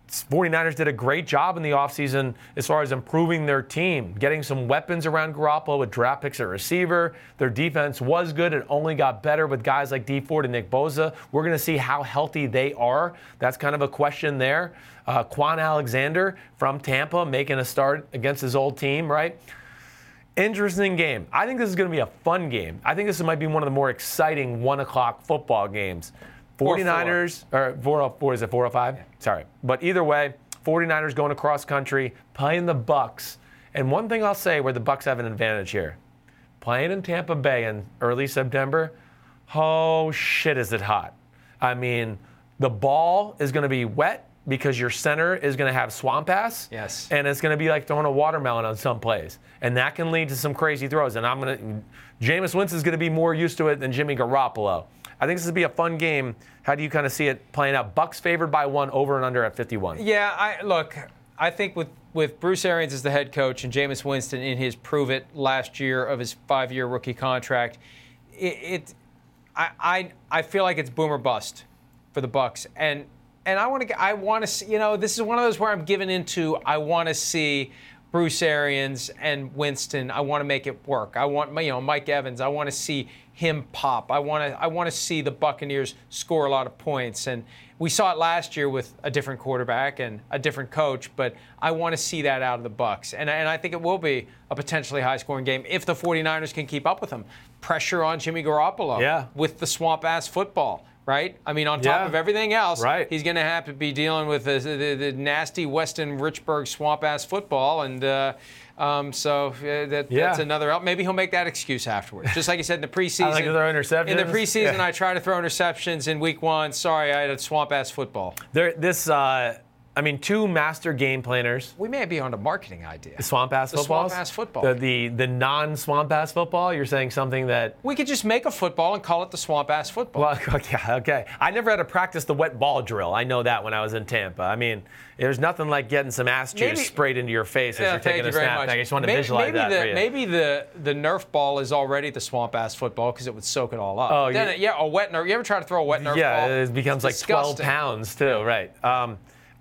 Speaker 1: 49ers did a great job in the offseason as far as improving their team, getting some weapons around Garoppolo with draft picks at receiver. Their defense was good. It only got better with guys like Dee Ford and Nick Bosa. We're going to see how healthy they are. That's kind of a question there. Uh, Kwon Alexander from Tampa making a start against his old team, right? Interesting game. I think this is going to be a fun game. I think this might be one of the more exciting one o'clock football games. 49ers, or 404, is it 405? Yeah. Sorry. But either way, 49ers going across country, playing the Bucks. And one thing I'll say where the Bucks have an advantage here. Playing in Tampa Bay in early September, oh shit is it hot. I mean, the ball is going to be wet because your center is going to have swamp ass.
Speaker 2: Yes.
Speaker 1: And it's going to be like throwing a watermelon on some plays. And that can lead to some crazy throws. And I'm going to, Jameis Winston is going to be more used to it than Jimmy Garoppolo. I think this would be a fun game. How do you kind of see it playing out? Bucks favored by one, over and under at 51.
Speaker 2: Yeah, I look. I think with with Bruce Arians as the head coach and Jameis Winston in his prove it last year of his five year rookie contract, it, it I, I I feel like it's boomer bust for the Bucks and and I want to I want to see you know this is one of those where I'm given into I want to see Bruce Arians and Winston. I want to make it work. I want you know Mike Evans. I want to see him pop. I want to I want to see the Buccaneers score a lot of points and we saw it last year with a different quarterback and a different coach, but I want to see that out of the Bucks. And, and I think it will be a potentially high-scoring game if the 49ers can keep up with them. Pressure on Jimmy Garoppolo
Speaker 1: yeah.
Speaker 2: with the swamp-ass football right? I mean, on top
Speaker 1: Yeah.
Speaker 2: of everything else,
Speaker 1: Right.
Speaker 2: he's going to have to be dealing with the, the, the nasty Weston Richburg swamp ass football. And uh, um, so uh, that,
Speaker 1: Yeah.
Speaker 2: that's another. Maybe he'll make that excuse afterwards. Just like you said in the preseason.
Speaker 1: I like to throw interceptions.
Speaker 2: In the preseason,
Speaker 1: Yeah.
Speaker 2: I try to throw interceptions. In week one, sorry, I had a swamp ass football.
Speaker 1: There, this, uh, I mean, two master game planners.
Speaker 2: We may be on a marketing idea.
Speaker 1: Swamp ass
Speaker 2: The
Speaker 1: footballs.
Speaker 2: swamp-ass football.
Speaker 1: The the, the non swamp ass football. You're saying something that.
Speaker 2: We could just make a football and call it the swamp ass football.
Speaker 1: Well, okay, okay. I never had to practice the wet ball drill. I know that when I was in Tampa. I mean, there's nothing like getting some ass juice
Speaker 2: Maybe-
Speaker 1: sprayed into your face as
Speaker 2: Yeah,
Speaker 1: you're
Speaker 2: thank
Speaker 1: taking
Speaker 2: you
Speaker 1: a
Speaker 2: very
Speaker 1: snap.
Speaker 2: much.
Speaker 1: I just want to
Speaker 2: May-
Speaker 1: visualize
Speaker 2: maybe
Speaker 1: that
Speaker 2: the,
Speaker 1: for you.
Speaker 2: Maybe the the Nerf ball is already the swamp ass football because it would soak it all up.
Speaker 1: Oh,
Speaker 2: then it- yeah, a wet Nerf. You ever try to throw a wet Nerf
Speaker 1: yeah,
Speaker 2: ball?
Speaker 1: it becomes like
Speaker 2: It's
Speaker 1: 12 pounds too, right? Um,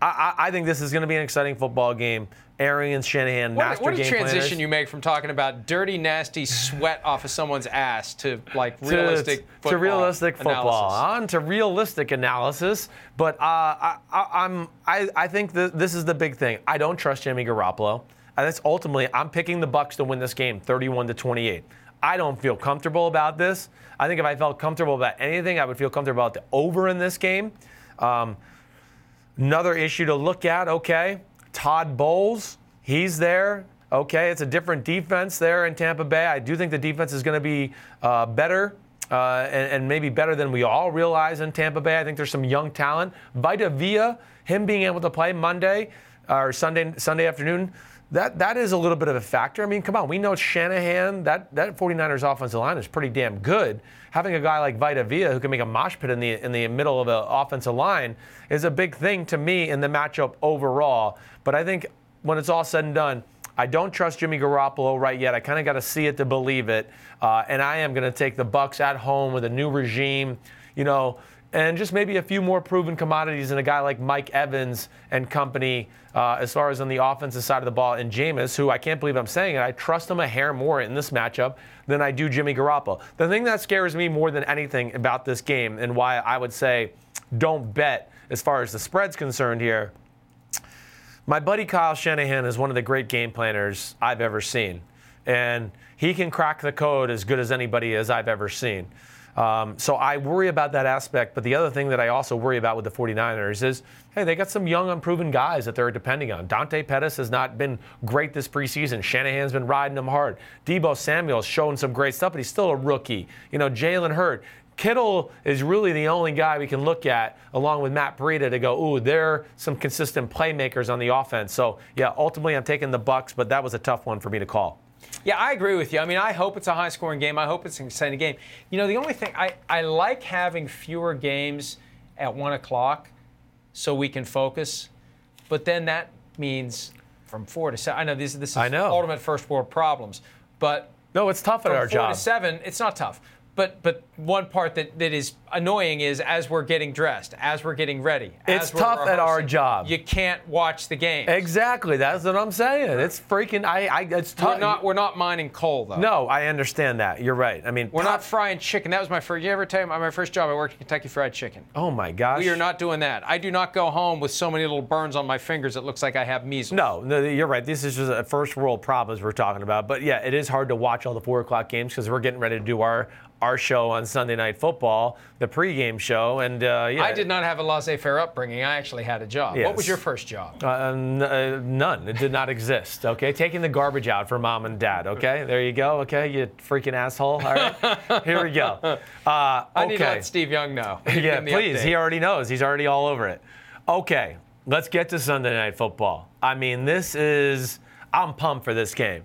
Speaker 1: I, I, think this is going to be an exciting football game. Arians, Shanahan,
Speaker 2: What,
Speaker 1: master
Speaker 2: what a
Speaker 1: game
Speaker 2: transition
Speaker 1: planners.
Speaker 2: you make from talking about dirty, nasty sweat off of someone's ass to like
Speaker 1: to-
Speaker 2: realistic
Speaker 1: to,
Speaker 2: football
Speaker 1: realistic football,
Speaker 2: analysis.
Speaker 1: on to realistic analysis. But uh, I, I, I'm I, I think that this is the big thing. I don't trust Jimmy Garoppolo. And that's ultimately I'm picking the Bucks to win this game, 31 to 28. I don't feel comfortable about this. I think if I felt comfortable about anything, I would feel comfortable about the over in this game. Um, Another issue to look at, okay, Todd Bowles, he's there. Okay, it's a different defense there in Tampa Bay. I do think the defense is going to be uh, better uh, and, and maybe better than we all realize in Tampa Bay. I think there's some young talent. Vita Vea, him being able to play Monday or Sunday Sunday afternoon, that that is a little bit of a factor. I mean, come on, we know Shanahan, that, that 49ers offensive line is pretty damn good. Having a guy like Vita Vea who can make a mosh pit in the in the middle of an offensive line is a big thing to me in the matchup overall. But I think when it's all said and done, I don't trust Jimmy Garoppolo right yet. I kind of got to see it to believe it, uh, and I am going to take the Bucks at home with a new regime. You know, and just maybe a few more proven commodities in a guy like Mike Evans and company, uh, as far as on the offensive side of the ball, and Jameis, who I can't believe I'm saying it, I trust him a hair more in this matchup than I do Jimmy Garoppolo. The thing that scares me more than anything about this game, and why I would say don't bet as far as the spread's concerned here, my buddy Kyle Shanahan is one of the great game planners I've ever seen. And he can crack the code as good as anybody as I've ever seen. Um, so I worry about that aspect. But the other thing that I also worry about with the 49ers is hey, they got some young, unproven guys that they're depending on. Dante Pettis has not been great this preseason. Shanahan's been riding him hard. Deebo Samuel's shown some great stuff, but he's still a rookie. You know, Jalen Hurd. Kittle is really the only guy we can look at, along with Matt Breida, to go, ooh, they're some consistent playmakers on the offense. So, yeah, ultimately I'm taking the Bucks, but that was a tough one for me to call.
Speaker 2: Yeah, I agree with you. I mean, I hope it's a high scoring game. I hope it's an exciting game. You know, the only thing I, I like having fewer games at one o'clock so we can focus, but then that means from four to seven. I know this, this is
Speaker 1: I know.
Speaker 2: ultimate first world problems, but
Speaker 1: No, it's tough at our
Speaker 2: four
Speaker 1: job.
Speaker 2: to seven, it's not tough. But but one part that, that is annoying is as we're getting dressed, as we're getting ready.
Speaker 1: It's
Speaker 2: as we're
Speaker 1: tough at our job.
Speaker 2: You can't watch the game.
Speaker 1: Exactly, that's what I'm saying. It's freaking. I. I it's tough.
Speaker 2: We're not we're not mining coal though.
Speaker 1: no, I understand that. You're right. I mean,
Speaker 2: We're
Speaker 1: top-
Speaker 2: not frying chicken. That was my first. You ever tell you my first job? I worked at Kentucky Fried Chicken.
Speaker 1: Oh my gosh.
Speaker 2: We are not doing that. I do not go home with so many little burns on my fingers it looks like I have measles.
Speaker 1: No, no, you're right. This is just a first world problems we're talking about. But yeah, it is hard to watch all the four o'clock games because we're getting ready to do our our show on Sunday Night Football, the pregame show, and uh, yeah,
Speaker 2: I did not have a laissez-faire upbringing. I actually had a job. What was your first job?
Speaker 1: Uh, n- uh, none. It did not exist. Okay, taking the garbage out for mom and dad. Okay, there you go. Okay, you freaking asshole. All right, here we go. Uh,
Speaker 2: I need to
Speaker 1: okay.
Speaker 2: let Steve Young know.
Speaker 1: Yeah, please.
Speaker 2: update.
Speaker 1: He already knows. He's already all over it. Okay, let's get to Sunday Night Football. I mean, this is. I'm pumped for this game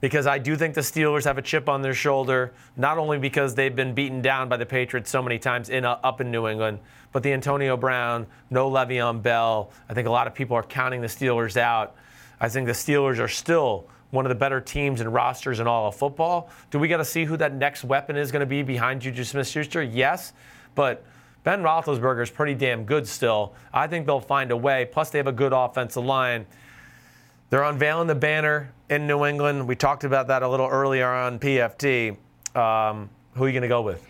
Speaker 1: because I do think the Steelers have a chip on their shoulder, not only because they've been beaten down by the Patriots so many times in uh, up in New England, but the Antonio Brown, no Le'Veon Bell. I think a lot of people are counting the Steelers out. I think the Steelers are still one of the better teams and rosters in all of football. Do we got to see who that next weapon is going to be behind Juju Smith-Schuster? Yes, but Ben Roethlisberger is pretty damn good still. I think they'll find a way. Plus, they have a good offensive line. They're unveiling the banner in New England. We talked about that a little earlier on PFT. Um, who are you going to go with?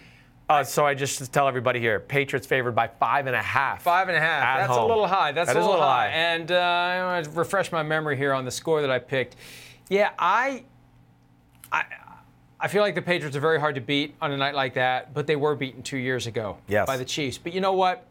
Speaker 1: Uh, so I just tell everybody here, Patriots favored by five and a half.
Speaker 2: Five and a half.
Speaker 1: At
Speaker 2: That's
Speaker 1: home.
Speaker 2: a little high. That's
Speaker 1: That
Speaker 2: a
Speaker 1: is
Speaker 2: little, high.
Speaker 1: high.
Speaker 2: And uh, I want to refresh my memory here on the score that I picked. Yeah, I, I, I feel like the Patriots are very hard to beat on a night like that, but they were beaten two years ago
Speaker 1: Yes.
Speaker 2: by the Chiefs. But you know what?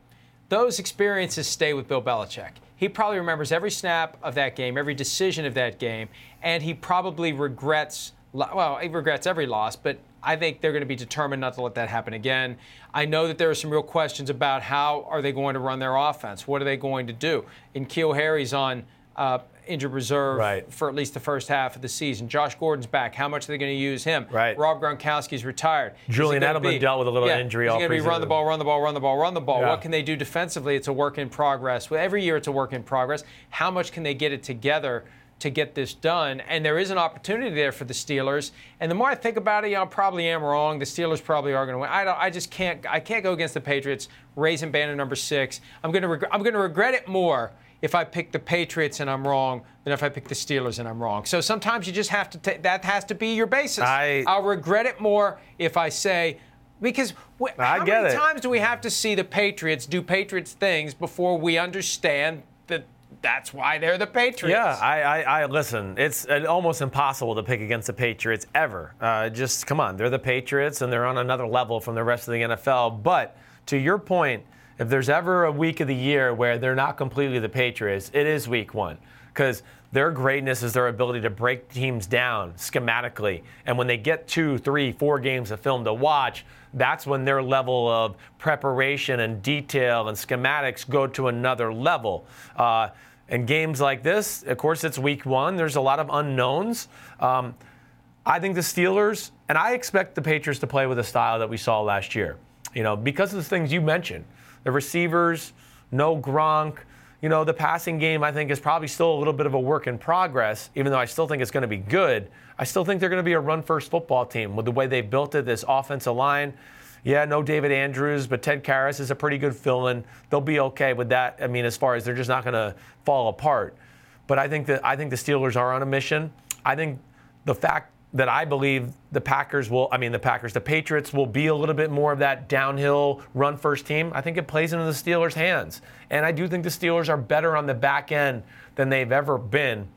Speaker 2: Those experiences stay with Bill Belichick. He probably remembers every snap of that game, every decision of that game, and he probably regrets. Well, he regrets every loss, but I think they're going to be determined not to let that happen again. I know that there are some real questions about how are they going to run their offense. What are they going to do? N'Keal Harry's on uh, injured reserve
Speaker 1: Right.
Speaker 2: for at least the first half of the season. Josh Gordon's back. How much are they going to use him?
Speaker 1: Right.
Speaker 2: Rob Gronkowski's retired.
Speaker 1: Julian Edelman
Speaker 2: be-
Speaker 1: dealt with a little
Speaker 2: yeah,
Speaker 1: injury all
Speaker 2: going to be run the ball, run the ball, run the ball, run the ball?
Speaker 1: Yeah.
Speaker 2: What can they do defensively? It's a work in progress. Well, every year it's a work in progress. How much can they get it together to get this done? And there is an opportunity there for the Steelers. And the more I think about it, yeah, I probably am wrong. The Steelers probably are going to win. I don't. I just can't. I can't go against the Patriots. Raising banner number six. I'm going to. Reg- I'm going to regret it more if I pick the Patriots and I'm wrong than if I pick the Steelers and I'm wrong. So sometimes you just have to. ta- that has to be your basis.
Speaker 1: I-
Speaker 2: I'll regret it more if I say. Because wh-
Speaker 1: I
Speaker 2: how
Speaker 1: get
Speaker 2: many
Speaker 1: it.
Speaker 2: times do we have to see the Patriots do Patriots things before we understand that that's why they're the Patriots?
Speaker 1: Yeah, I, I, I listen. It's uh, almost impossible to pick against the Patriots ever. Uh, just come on, they're the Patriots, and they're on another level from the rest of the NFL. But to your point, if there's ever a week of the year where they're not completely the Patriots, it is Week One, because their greatness is their ability to break teams down schematically, and when they get two, three, four games of film to watch. That's when their level of preparation and detail and schematics go to another level. Uh, and games like this, of course, it's week one. There's a lot of unknowns. Um, I think the Steelers, and I expect the Patriots to play with a style that we saw last year. You know, because of the things you mentioned, the receivers, no Gronk. You know, the passing game, I think, is probably still a little bit of a work in progress, even though I still think it's going to be good. I still think they're going to be a run first football team with the way they built it, this offensive line. Yeah, no David Andrews, but Ted Karras is a pretty good fill in. They'll be okay with that. I mean, as far as they're just not going to fall apart. But I think that I think the Steelers are on a mission. I think the fact that I believe the Packers will, I mean, the Packers, the Patriots will be a little bit more of that downhill run first team. I think it plays into the Steelers' hands. And I do think the Steelers are better on the back end than they've ever been,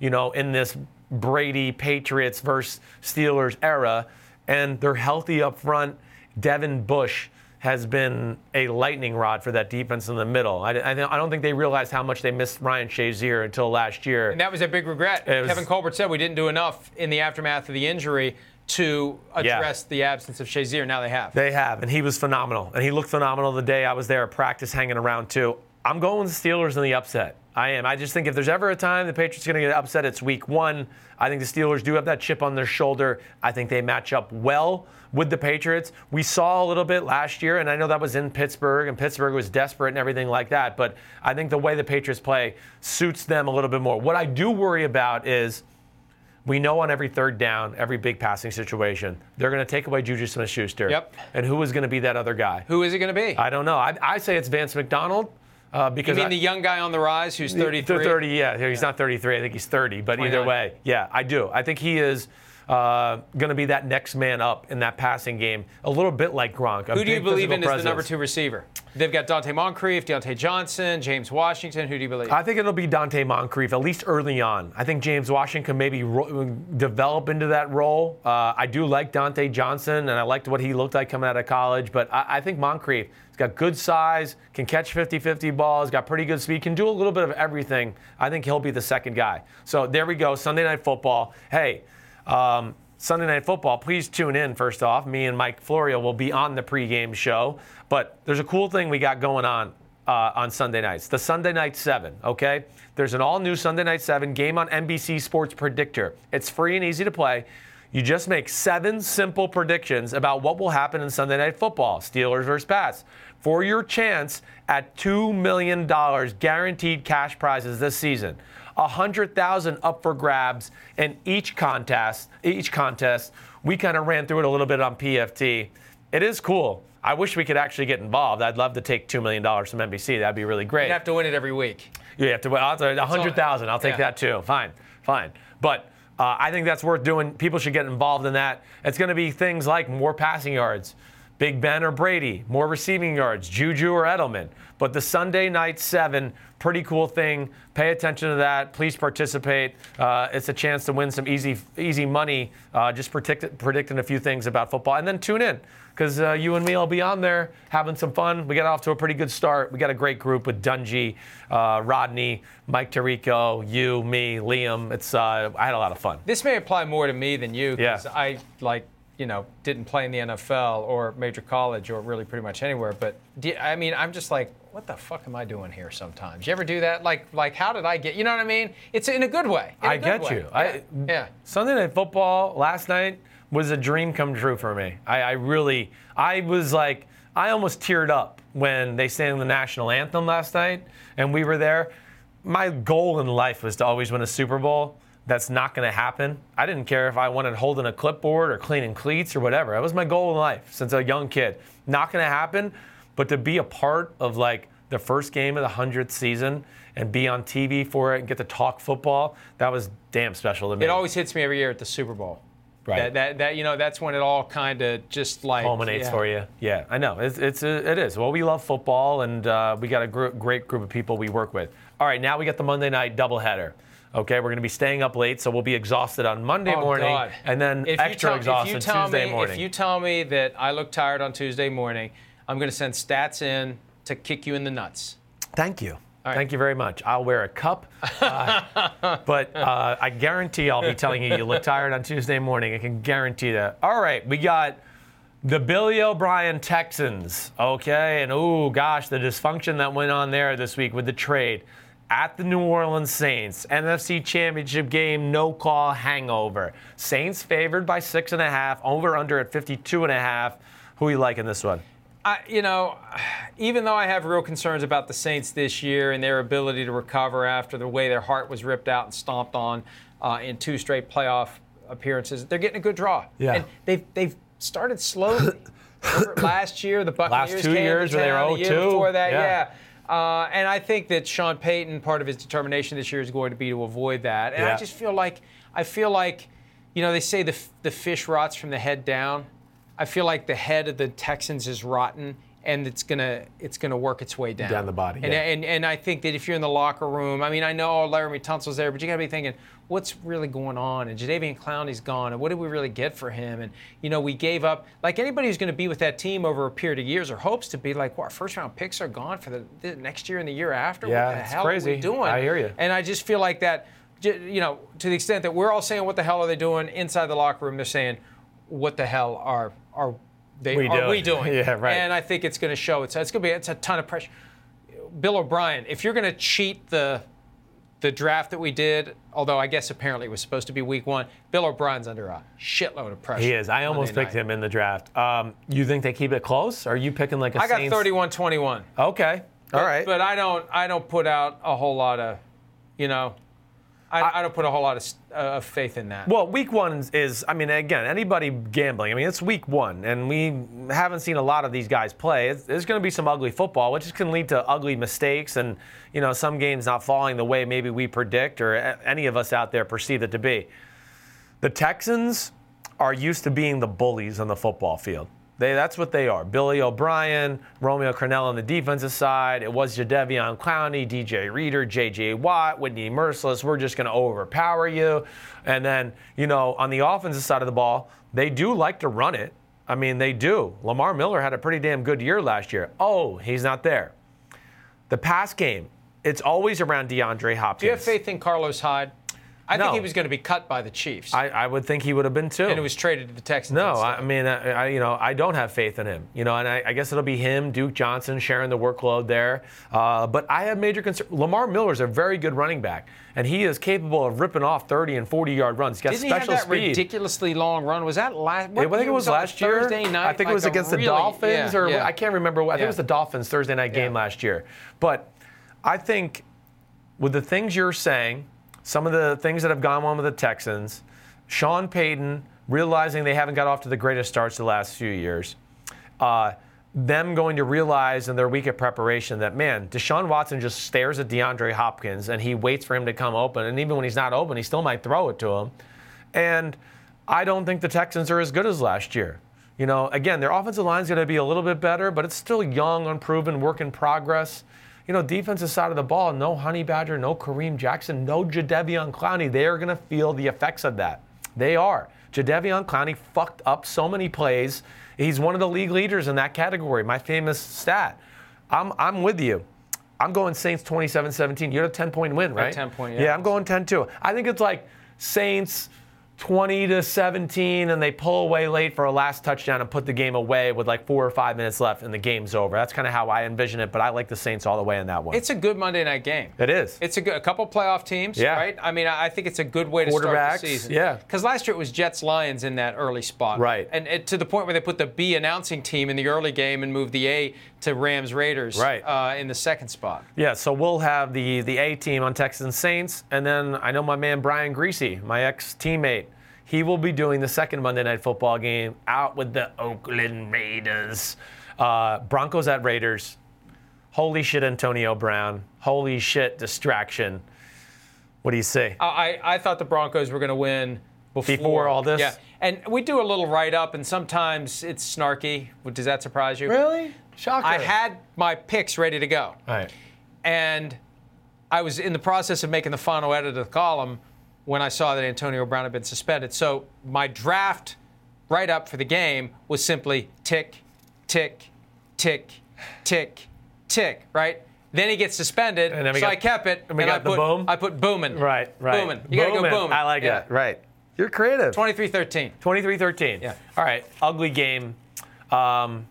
Speaker 1: you know, in this Brady, Patriots versus Steelers era. And they're healthy up front. Devin Bush has been a lightning rod for that defense in the middle. I, I, I don't think they realized how much they missed Ryan Shazier until last year.
Speaker 2: And that was a big regret.
Speaker 1: It was-
Speaker 2: Kevin Colbert said we didn't do enough in the aftermath of the injury to
Speaker 1: Yeah.
Speaker 2: address the absence of Shazier. Now they have.
Speaker 1: They have, and he was phenomenal. And he looked phenomenal the day I was there at practice hanging around too. I'm going with the Steelers in the upset. I am. I just think if there's ever a time the Patriots are going to get upset, it's week one. I think the Steelers do have that chip on their shoulder. I think they match up well with the Patriots. We saw a little bit last year, and I know that was in Pittsburgh, and Pittsburgh was desperate and everything like that. But I think the way the Patriots play suits them a little bit more. What I do worry about is we know on every third down, every big passing situation, they're going to take away Juju Smith Schuster.
Speaker 2: Yep.
Speaker 1: And who is going to be that other guy?
Speaker 2: Who is it going to be?
Speaker 1: I don't know. I, I say it's Vance McDonald. Uh,
Speaker 2: you mean
Speaker 1: I,
Speaker 2: the young guy on the rise who's
Speaker 1: the
Speaker 2: 33?
Speaker 1: 30, yeah. He's not 33. I think he's 30. But either way, yeah, I do. I think he is uh, going to be that next man up in that passing game, a little bit like Gronk.
Speaker 2: Who do you believe in
Speaker 1: physical
Speaker 2: as the number two receiver? They've got Donte Moncrief, Diontae Johnson, James Washington. Who do you believe?
Speaker 1: I think it'll be Donte Moncrief, at least early on. I think James Washington can maybe ro- develop into that role. Uh, I do like Diontae Johnson, and I liked what he looked like coming out of college, but I, I think Moncrief He's got good size, can catch 50 50 balls, got pretty good speed, can do a little bit of everything. I think he'll be the second guy. So there we go, Sunday Night Football. Hey, um, Sunday Night Football, please tune in first off. Me and Mike Florio will be on the pregame show. But there's a cool thing we got going on uh, on Sunday nights. The Sunday Night 7, okay? There's an all new Sunday Night 7 game on NBC Sports Predictor. It's free and easy to play. You just make seven simple predictions about what will happen in Sunday Night Football, Steelers versus Pats, for your chance at $2 million guaranteed cash prizes this season. 100,000 up for grabs in each contest. Each contest. We kind of ran through it a little bit on PFT. It is cool. I wish we could actually get involved. I'd love to take $2 million from NBC. That'd be really great.
Speaker 2: You have to win it every week.
Speaker 1: You have to. I'll, 100,000. I'll take
Speaker 2: yeah.
Speaker 1: that too. Fine, fine. But uh, I think that's worth doing. People should get involved in that. It's going to be things like more passing yards, Big Ben or Brady, more receiving yards, Juju or Edelman. But the Sunday night seven, pretty cool thing. Pay attention to that. Please participate. Uh, it's a chance to win some easy, easy money. Uh, just predict, predicting a few things about football, and then tune in because uh, you and me will be on there having some fun. We got off to a pretty good start. We got a great group with Dungy, uh, Rodney, Mike Tirico, you, me, Liam. It's uh, I had a lot of fun.
Speaker 2: This may apply more to me than you because
Speaker 1: Yeah.
Speaker 2: I like you know didn't play in the NFL or major college or really pretty much anywhere. But I mean, I'm just like, what the fuck am I doing here? Sometimes you ever do that? Like, like how did I get? You know what I mean? It's in a good way. A
Speaker 1: I
Speaker 2: good
Speaker 1: get
Speaker 2: way.
Speaker 1: you.
Speaker 2: Yeah.
Speaker 1: I,
Speaker 2: yeah.
Speaker 1: Sunday night football last night was a dream come true for me. I, I really, I was like, I almost teared up when they sang the national anthem last night, and we were there. My goal in life was to always win a Super Bowl. That's not going to happen. I didn't care if I wanted holding a clipboard or cleaning cleats or whatever. That was my goal in life since a young kid. Not going to happen, but to be a part of like the first game of the 100th season and be on TV for it and get to talk football, that was damn special to me.
Speaker 2: It always hits me every year at the Super Bowl.
Speaker 1: Right.
Speaker 2: That, that, that you know that's when it all kind of just like
Speaker 1: culminates
Speaker 2: yeah.
Speaker 1: for you. Yeah, I know. It's, it's it is. Well, we love football, and uh, we got a gr- great group of people we work with. All right, now we got the Monday night doubleheader. Okay, we're going to be staying up late, so we'll be exhausted on Monday
Speaker 2: Oh,
Speaker 1: morning,
Speaker 2: God.
Speaker 1: and then
Speaker 2: If you
Speaker 1: extra
Speaker 2: tell-
Speaker 1: exhausted
Speaker 2: you tell
Speaker 1: Tuesday
Speaker 2: me,
Speaker 1: morning.
Speaker 2: If you tell me that I look tired on Tuesday morning, I'm going to send stats in to kick you in the nuts.
Speaker 1: Thank you.
Speaker 2: right.
Speaker 1: Thank you very much. I'll wear a cup, uh, but uh, I guarantee I'll be telling you you look tired on Tuesday morning. I can guarantee that. All right, we got the Billy O'Brien Texans. Okay, and oh gosh, the dysfunction that went on there this week with the trade at the New Orleans Saints. NFC Championship game, no call hangover. Saints favored by six and a half, over under at 52 and a half. Who are you liking this one?
Speaker 2: I, you know, even though I have real concerns about the Saints this year and their ability to recover after the way their heart was ripped out and stomped on uh, in two straight playoff appearances, they're getting a good draw.
Speaker 1: Yeah.
Speaker 2: And they've they've started slowly. Last year, the Buccaneers last
Speaker 1: two
Speaker 2: came
Speaker 1: years where they were
Speaker 2: the
Speaker 1: 0-2.
Speaker 2: before that,
Speaker 1: Yeah.
Speaker 2: yeah. Uh, and I think that Sean Payton, part of his determination this year is going to be to avoid that. And
Speaker 1: Yeah.
Speaker 2: I just feel like I feel like, you know, they say the the fish rots from the head down. I feel like the head of the Texans is rotten, and it's gonna it's gonna work its way down
Speaker 1: Down the body,
Speaker 2: And
Speaker 1: yeah.
Speaker 2: and, and I think that if you're in the locker room, I mean, I know Laremy Tunsil's there, but you gotta be thinking, what's really going on? And Jadeveon Clowney's gone, and what did we really get for him? And you know, we gave up like anybody who's going to be with that team over a period of years or hopes to be like, well, our first round picks are gone for the, the next year and the year after.
Speaker 1: Yeah,
Speaker 2: what the hell are
Speaker 1: crazy.
Speaker 2: we doing?
Speaker 1: I hear you.
Speaker 2: And I just feel like that, you know, to the extent that we're all saying, what the hell are they doing inside the locker room? They're saying, what the hell are are they
Speaker 1: We
Speaker 2: are
Speaker 1: doing?
Speaker 2: we doing?
Speaker 1: Yeah, right.
Speaker 2: And I think it's going to show. It's it's going to be it's a ton of pressure. Bill O'Brien, if you're going to cheat the the draft that we did, although I guess apparently it was supposed to be week one, Bill O'Brien's under a shitload of pressure.
Speaker 1: He is. I almost
Speaker 2: Monday
Speaker 1: picked
Speaker 2: night.
Speaker 1: him in the draft. Um, you think they keep it close? Are you picking like a
Speaker 2: I got
Speaker 1: Saints?
Speaker 2: 31-21.
Speaker 1: Okay. All right.
Speaker 2: But I don't I don't put out a whole lot of, you know, I, I, don't put a whole lot of, uh, faith in that.
Speaker 1: Well, week one is, I mean, again, anybody gambling, I mean, it's week one, and we haven't seen a lot of these guys play. It's, there's going to be some ugly football, which can lead to ugly mistakes and, you know, some games not falling the way maybe we predict or a- any of us out there perceive it to be. The Texans are used to being the bullies on the football field. They, that's what they are. Billy O'Brien, Romeo Crennel on the defensive side. It was Jadeveon Clowney, DJ Reader, J.J. Watt, Whitney Mercilus. We're just going to overpower you. And then, you know, on the offensive side of the ball, they do like to run it. I mean, they do. Lamar Miller had a pretty damn good year last year. Oh, he's not there. The pass game, it's always around DeAndre Hopkins.
Speaker 2: Do you have faith in Carlos Hyde? I
Speaker 1: No.
Speaker 2: think he was going to be cut by the Chiefs,
Speaker 1: I, I would think he would have been too.
Speaker 2: and it was traded to the Texans.
Speaker 1: No,
Speaker 2: instead.
Speaker 1: I mean, I, I, you know, I don't have faith in him. You know, and I, I guess it'll be him, Duke Johnson, sharing the workload there. Uh, but I have major concern. Lamar Miller's a very good running back, and he is capable of ripping off 30 and 40 yard runs. He's got
Speaker 2: Didn't he have that
Speaker 1: speed.
Speaker 2: ridiculously long run? Was that last?
Speaker 1: I think it was last year.
Speaker 2: Thursday night.
Speaker 1: I think it was against
Speaker 2: really-
Speaker 1: the Dolphins,
Speaker 2: yeah,
Speaker 1: or
Speaker 2: yeah.
Speaker 1: I can't remember. what- I think
Speaker 2: Yeah.
Speaker 1: it was the Dolphins Thursday night game last year. But I think with the things you're saying, some of the things that have gone on with the Texans, Sean Payton realizing they haven't got off to the greatest starts the last few years. Uh, them going to realize in their week of preparation that man, Deshaun Watson just stares at DeAndre Hopkins and he waits for him to come open, and even when he's not open, he still might throw it to him. And I don't think the Texans are as good as last year. You know, again, their offensive line is going to be a little bit better, but it's still young, unproven, work in progress. You know, defensive side of the ball, no Honey Badger, no Kareem Jackson, no Jadeveon Clowney. They are going to feel the effects of that. They are. Jadeveon Clowney fucked up so many plays. He's one of the league leaders in that category. My famous stat. I'm, I'm with you. I'm going Saints 27 17. You had a 10 point win, right?
Speaker 2: 10 point, yeah.
Speaker 1: Yeah, I'm going 10 2. I think it's like Saints 20 to 17 and they pull away late for a last touchdown and put the game away with like four or five minutes left and the game's over. That's kind of how I envision it, but I like the Saints all the way in that one.
Speaker 2: It's a good Monday night game.
Speaker 1: it is.
Speaker 2: It's a, good, a couple playoff teams,
Speaker 1: Yeah.
Speaker 2: right? I mean, I think it's a good way to start the season.
Speaker 1: yeah.
Speaker 2: Because last year it was Jets Lions in that early spot.
Speaker 1: Right.
Speaker 2: And it, to the point where they put the B announcing team in the early game and moved the A to Rams Raiders
Speaker 1: Right.
Speaker 2: uh, in the second spot.
Speaker 1: Yeah, so we'll have the the A team on Texans Saints, and then I know my man Brian Griese, my ex teammate. He will be doing the second Monday Night Football game out with the Oakland Raiders. Uh, Broncos at Raiders. Holy shit, Antonio Brown. Holy shit, distraction. What do you say?
Speaker 2: I, I I thought the Broncos were going to win before,
Speaker 1: Before all this?
Speaker 2: Yeah. And we do a little write up, and sometimes it's snarky. Does that surprise you?
Speaker 1: Really? Shocker.
Speaker 2: I had my picks ready to go.
Speaker 1: All right.
Speaker 2: And I was in the process of making the final edit of the column when I saw that Antonio Brown had been suspended. So my draft write up for the game was simply tick, tick, tick, tick, tick, right? Then he gets suspended,
Speaker 1: And then we
Speaker 2: so
Speaker 1: got-
Speaker 2: I kept it.
Speaker 1: and we
Speaker 2: I
Speaker 1: got the
Speaker 2: put,
Speaker 1: boom?
Speaker 2: I put booming.
Speaker 1: Right, right.
Speaker 2: Booming. You gotta go booming.
Speaker 1: I like
Speaker 2: Yeah.
Speaker 1: it. Right. You're creative.
Speaker 2: 23-13.
Speaker 1: 23-13.
Speaker 2: Yeah.
Speaker 1: All right. Ugly game. Um,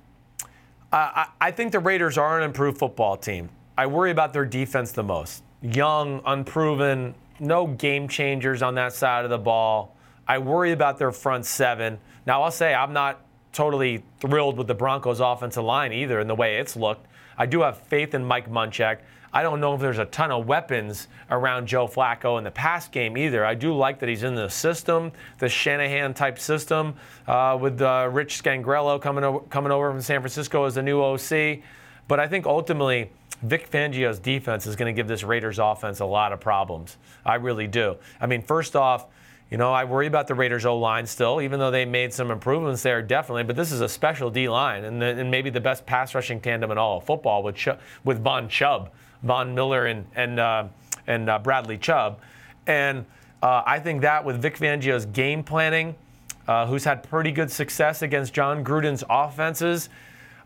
Speaker 1: I, think the Raiders are an improved football team. I worry about their defense the most. Young, unproven, no game changers on that side of the ball. I worry about their front seven. Now I'll say I'm not totally thrilled with the Broncos offensive line either in the way it's looked. I do have faith in Mike Munchak. I don't know if there's a ton of weapons around Joe Flacco in the pass game either. I do like that he's in the system, the Shanahan type system, uh, with uh, Rich Scangarello coming over, coming over from San Francisco as the new OC. But I think ultimately, Vic Fangio's defense is going to give this Raiders offense a lot of problems. I really do. I mean, first off, you know, I worry about the Raiders O line still, even though they made some improvements there, definitely. But this is a special D line, and, the, and maybe the best pass rushing tandem in all of football with Ch- with Von Chubb, Von Miller, and and uh, and uh, Bradley Chubb, and uh, I think that with Vic Fangio's game planning, uh, who's had pretty good success against Jon Gruden's offenses.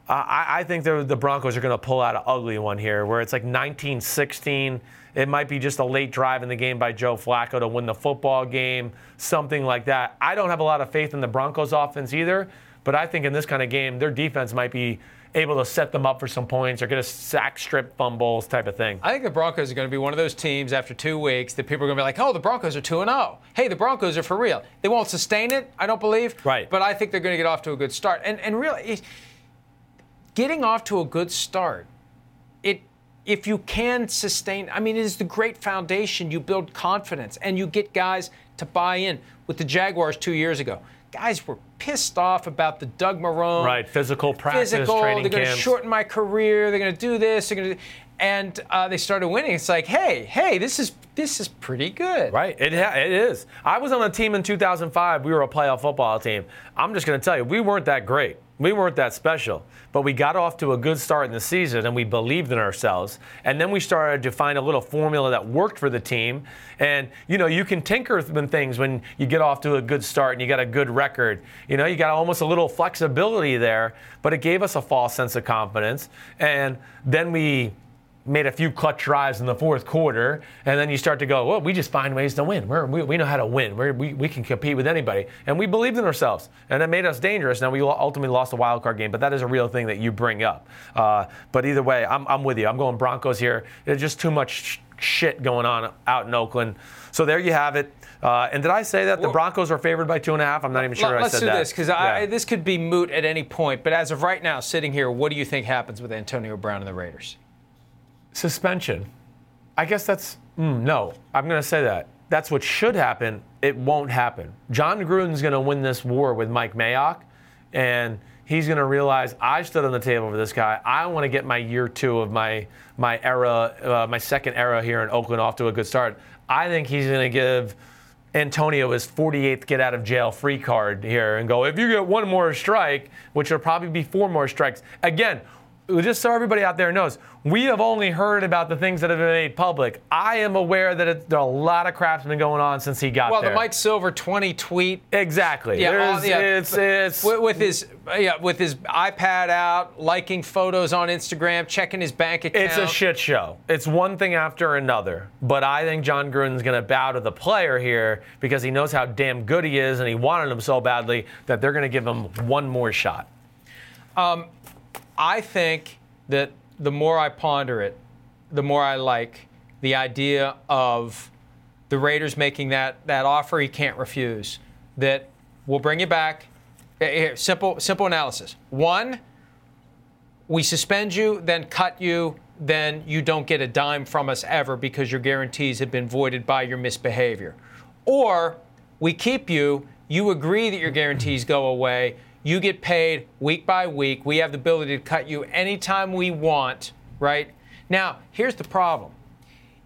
Speaker 1: I, I think the, the Broncos are going to pull out an ugly one here, where it's like 19-16. It might be just a late drive in the game by Joe Flacco to win the football game, something like that. I don't have a lot of faith in the Broncos offense either, but I think in this kind of game, their defense might be able to set them up for some points or get a sack strip fumbles type of thing.
Speaker 2: I think the Broncos are going to be one of those teams after two weeks that people are going to be like, oh, the Broncos are 2 0. Hey, the Broncos are for real. They won't sustain it, I don't believe.
Speaker 1: Right.
Speaker 2: But I think they're going to get off to a good start. And, and really, getting off to a good start, it if you can sustain, I mean, it is the great foundation. You build confidence and you get guys to buy in. With the Jaguars two years ago, guys were pissed off about the Doug Marrone
Speaker 1: Right, physical practice,
Speaker 2: physical.
Speaker 1: training
Speaker 2: They're going to shorten my career. They're going to do this. They're going to, and uh, they started winning. It's like, hey, hey, this is this is pretty good.
Speaker 1: Right, it, ha- it is. I was on a team in 2005. We were a playoff football team. I'm just going to tell you, we weren't that great. We weren't that special. But we got off to a good start in the season and we believed in ourselves. And then we started to find a little formula that worked for the team. And, you know, you can tinker with things when you get off to a good start and you got a good record. You know, you got almost a little flexibility there, but it gave us a false sense of confidence. And then we made a few clutch drives in the fourth quarter, and then you start to go, well, we just find ways to win. We're, we, we know how to win. We're, we, we can compete with anybody. And we believed in ourselves, and it made us dangerous. Now, we ultimately lost a wild card game, but that is a real thing that you bring up. Uh, but either way, I'm, I'm with you. I'm going Broncos here. There's just too much sh- shit going on out in Oakland. So there you have it. Uh, and did I say that the Broncos are favored by two and a half? I'm not even sure
Speaker 2: Let-
Speaker 1: I
Speaker 2: Let's
Speaker 1: said
Speaker 2: do
Speaker 1: that.
Speaker 2: this because
Speaker 1: Yeah.
Speaker 2: this could be moot at any point. But as of right now, sitting here, what do you think happens with Antonio Brown and the Raiders?
Speaker 1: Suspension. I guess that's mm, no. I'm going to say that. That's what should happen. It won't happen. Jon Gruden's going to win this war with Mike Mayock, and he's going to realize I stood on the table for this guy. I want to get my year two of my my era, uh, my second era here in Oakland off to a good start. I think he's going to give Antonio his 48th get out of jail free card here and go, if you get one more strike, which will probably be four more strikes. Again, just so everybody out there knows, we have only heard about the things that have been made public. I am aware that it, there are a lot of crap's been going on since he got
Speaker 2: well,
Speaker 1: there.
Speaker 2: Well, the Mike Silver 20 tweet.
Speaker 1: Exactly.
Speaker 2: Yeah,
Speaker 1: There's-
Speaker 2: all- yeah,
Speaker 1: it's, it's,
Speaker 2: with, with his yeah, with his iPad out, liking photos on Instagram, checking his bank account.
Speaker 1: It's a shit show. It's one thing after another. But I think Jon Gruden's going to bow to the player here because he knows how damn good he is and he wanted him so badly that they're going to give him one more shot.
Speaker 2: Um, I think that the more I ponder it, the more I like the idea of the Raiders making that, that offer he can't refuse. That we'll bring you back. Here, simple, simple analysis. One, we suspend you, then cut you, then you don't get a dime from us ever because your guarantees have been voided by your misbehavior. Or we keep you, you agree that your guarantees go away, you get paid week by week. We have the ability to cut you anytime we want, right? Now, here's the problem.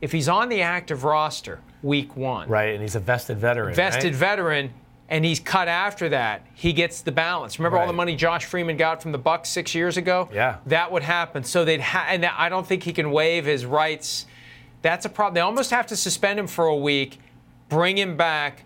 Speaker 2: If he's on the active roster week one,
Speaker 1: Right, and he's a vested veteran.
Speaker 2: vested
Speaker 1: right?
Speaker 2: veteran and he's cut after that, he gets the balance. Remember all the money Josh Freeman got from the Bucs six years ago?
Speaker 1: Yeah.
Speaker 2: that would happen. So they'd ha- and I don't think he can waive his rights. That's a problem. They almost have to suspend him for a week, bring him back,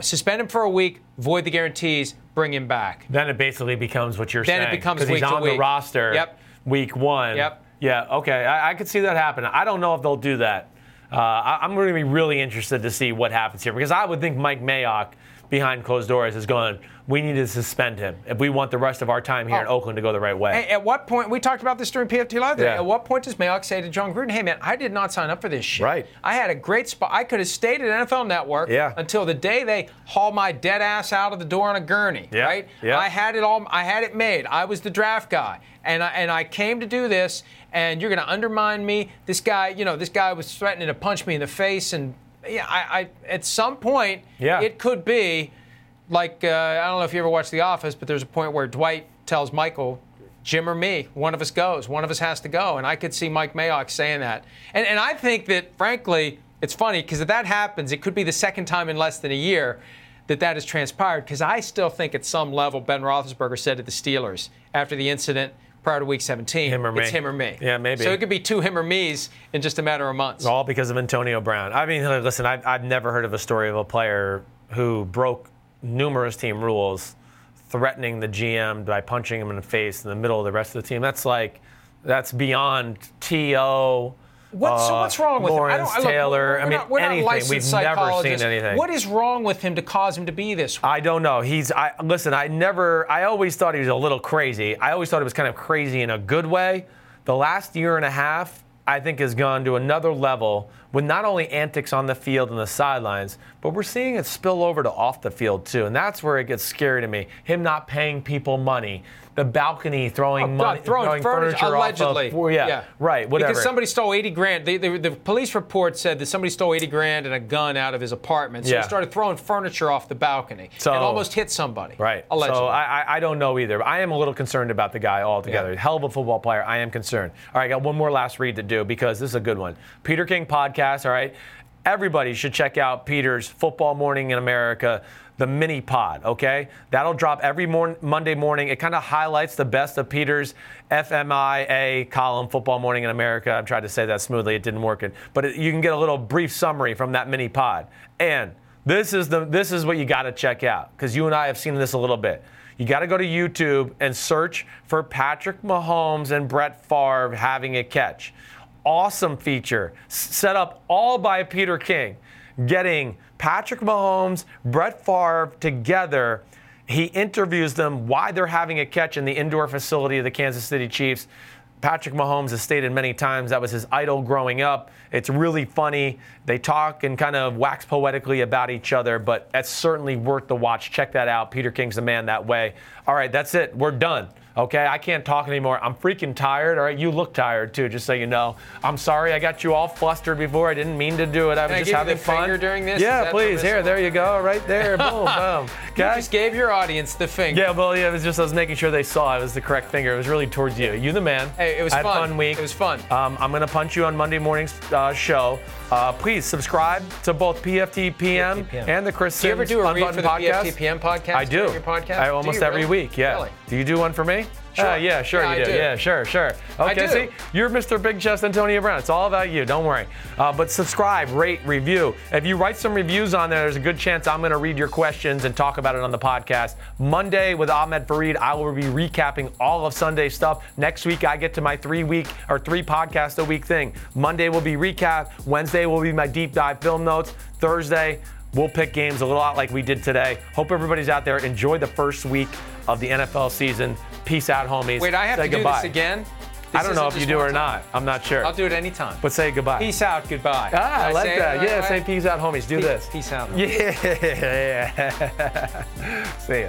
Speaker 2: suspend him for a week, void the guarantees, bring him back.
Speaker 1: Then it basically becomes what you're
Speaker 2: Then it
Speaker 1: saying.
Speaker 2: becomes
Speaker 1: because he's
Speaker 2: week to
Speaker 1: on the
Speaker 2: week.
Speaker 1: roster.
Speaker 2: Yep.
Speaker 1: Week one.
Speaker 2: Yep.
Speaker 1: Yeah. Okay. I, I could see that happen. I don't know if they'll do that. Uh, I, I'm going to be really interested to see what happens here because I would think Mike Mayock behind closed doors is going. We need to suspend him if we want the rest of our time here in
Speaker 2: Oh.
Speaker 1: Oakland to go the right way.
Speaker 2: Hey, At what point, we talked about this during PFT Live.
Speaker 1: Yeah.
Speaker 2: At what point does Mayock say to Jon Gruden, hey man, I did not sign up for this shit.
Speaker 1: Right.
Speaker 2: I had a great spot. I could have stayed at NFL Network
Speaker 1: Yeah.
Speaker 2: until the day they haul my dead ass out of the door on a gurney.
Speaker 1: Yeah.
Speaker 2: Right?
Speaker 1: Yeah.
Speaker 2: I had it all I had it made. I was the draft guy. And I and I came to do this, and you're gonna undermine me. This guy, you know, this guy was threatening to punch me in the face and yeah, I, I at some point
Speaker 1: Yeah.
Speaker 2: it could be like uh, I don't know if you ever watched The Office, but there's a point where Dwight tells Michael, Jim or me, one of us goes, one of us has to go, and I could see Mike Mayock saying that, and and I think that frankly, it's funny because if that happens, it could be the second time in less than a year that that has transpired. Because I still think at some level, Ben Roethlisberger said to the Steelers after the incident. Prior to Week 17,
Speaker 1: Him or
Speaker 2: it's
Speaker 1: me.
Speaker 2: him or me.
Speaker 1: Yeah, maybe.
Speaker 2: So it could be two him or me's in just a matter of months.
Speaker 1: all because of Antonio Brown. I mean, listen, I've, I've never heard of a story of a player who broke numerous team rules, threatening the GM by punching him in the face in the middle of the rest of the team. That's like, that's beyond T.O.
Speaker 2: What, so
Speaker 1: uh,
Speaker 2: what's wrong with
Speaker 1: Lawrence
Speaker 2: him? I don't, look,
Speaker 1: Taylor.
Speaker 2: We're,
Speaker 1: I mean,
Speaker 2: not, we're
Speaker 1: anything. We've never seen
Speaker 2: psychologists.
Speaker 1: anything.
Speaker 2: What is wrong with him to cause him to be this way?
Speaker 1: I don't know. He's I listen, I never I always thought he was a little crazy. I always thought it was kind of crazy in a good way. The last year and a half, I think has gone to another level with not only antics on the field and the sidelines, but we're seeing it spill over to off the field too. And that's where it gets scary to me. Him not paying people money. The balcony throwing
Speaker 2: Oh,
Speaker 1: money,
Speaker 2: throwing, furniture,
Speaker 1: off of-
Speaker 2: allegedly.
Speaker 1: yeah, right, whatever.
Speaker 2: Because somebody stole 80 grand. They, they, the police report said that somebody stole 80 grand and a gun out of his apartment. So
Speaker 1: Yeah.
Speaker 2: he started throwing furniture off the balcony
Speaker 1: So-
Speaker 2: and almost hit somebody.
Speaker 1: Right.
Speaker 2: Allegedly.
Speaker 1: So I, I- I don't know either. I am a little concerned about the guy altogether.
Speaker 2: Yeah.
Speaker 1: Hell of a football player. I am concerned. All right, I got one more last read to do because this is a good one. Peter King podcast. All right. Everybody should check out Peter's Football Morning in America, the mini pod. Okay, that'll drop every Monday morning. It kind of highlights the best of Peter's FMIA column, Football Morning in America. I'm trying to say that smoothly. It didn't work. But it, you can get a little brief summary from that mini pod. And this is the this is what you got to check out because you and I have seen this a little bit. You got to go to YouTube and search for Patrick Mahomes and Brett Favre having a catch. Awesome feature set up all by Peter King, getting Patrick Mahomes, Brett Favre together. He interviews them why they're having a catch in the indoor facility of the Kansas City Chiefs. Patrick Mahomes has stated many times that was his idol growing up. It's really funny. They talk and kind of wax poetically about each other, but that's certainly worth the watch. Check that out. Peter King's the man that way. All right, that's it. We're done. Okay, I can't talk anymore. I'm freaking tired. All right, you look tired too, just so you know. I'm sorry I got you all flustered before. I didn't mean to do it. I was
Speaker 2: Can
Speaker 1: just having
Speaker 2: the
Speaker 1: fun.
Speaker 2: finger during this?
Speaker 1: Yeah, please. Here, there you go. Right there. Boom, boom.
Speaker 2: You
Speaker 1: Okay.
Speaker 2: just gave your audience the finger.
Speaker 1: Yeah, well, yeah, it was just I was making sure they saw it was the correct finger. It was really towards you. You, the man.
Speaker 2: Hey, it was
Speaker 1: I had
Speaker 2: fun.
Speaker 1: fun week.
Speaker 2: It was fun.
Speaker 1: Um, I'm gonna punch you on Monday morning's uh, show. Uh, please subscribe to both PFT PM
Speaker 3: PFT PM.
Speaker 1: and the Chris
Speaker 2: Do you ever do a read for the
Speaker 1: podcast.
Speaker 2: PFTPM podcast?
Speaker 1: I do.
Speaker 2: Your podcast?
Speaker 1: I
Speaker 2: Do
Speaker 1: almost every
Speaker 2: really?
Speaker 1: week. Yeah.
Speaker 2: Really?
Speaker 1: Do you do one for me?
Speaker 2: Sure.
Speaker 1: Uh, yeah, sure
Speaker 2: Yeah,
Speaker 1: you do.
Speaker 2: do.
Speaker 1: Yeah, sure, sure. Okay, see, you're Mr. Big Chest Antonio Brown. It's all about you. Don't worry. Uh, but subscribe, rate, review. If you write some reviews on there, there's a good chance I'm going to read your questions and talk about it on the podcast. Monday with Ahmed Fareed, I will be recapping all of Sunday's stuff. Next week, I get to my three week or three podcast a week thing. Monday will be recap. Wednesday will be my deep dive film notes. Thursday, We'll pick games a little lot like we did today. Hope everybody's out there. Enjoy the first week of the NFL season. Peace out, homies.
Speaker 2: Wait, I have
Speaker 1: Say
Speaker 2: to do
Speaker 1: goodbye.
Speaker 2: this again?
Speaker 1: I don't know if you do or
Speaker 2: time.
Speaker 1: not. I'm not sure.
Speaker 2: I'll do it anytime.
Speaker 1: But say goodbye.
Speaker 2: Peace out, goodbye.
Speaker 1: Ah, I like
Speaker 2: it
Speaker 1: that.
Speaker 2: right
Speaker 1: Yeah, say peace out, homies. Do
Speaker 2: Peace-
Speaker 1: this.
Speaker 2: peace out.
Speaker 1: Yeah. See ya.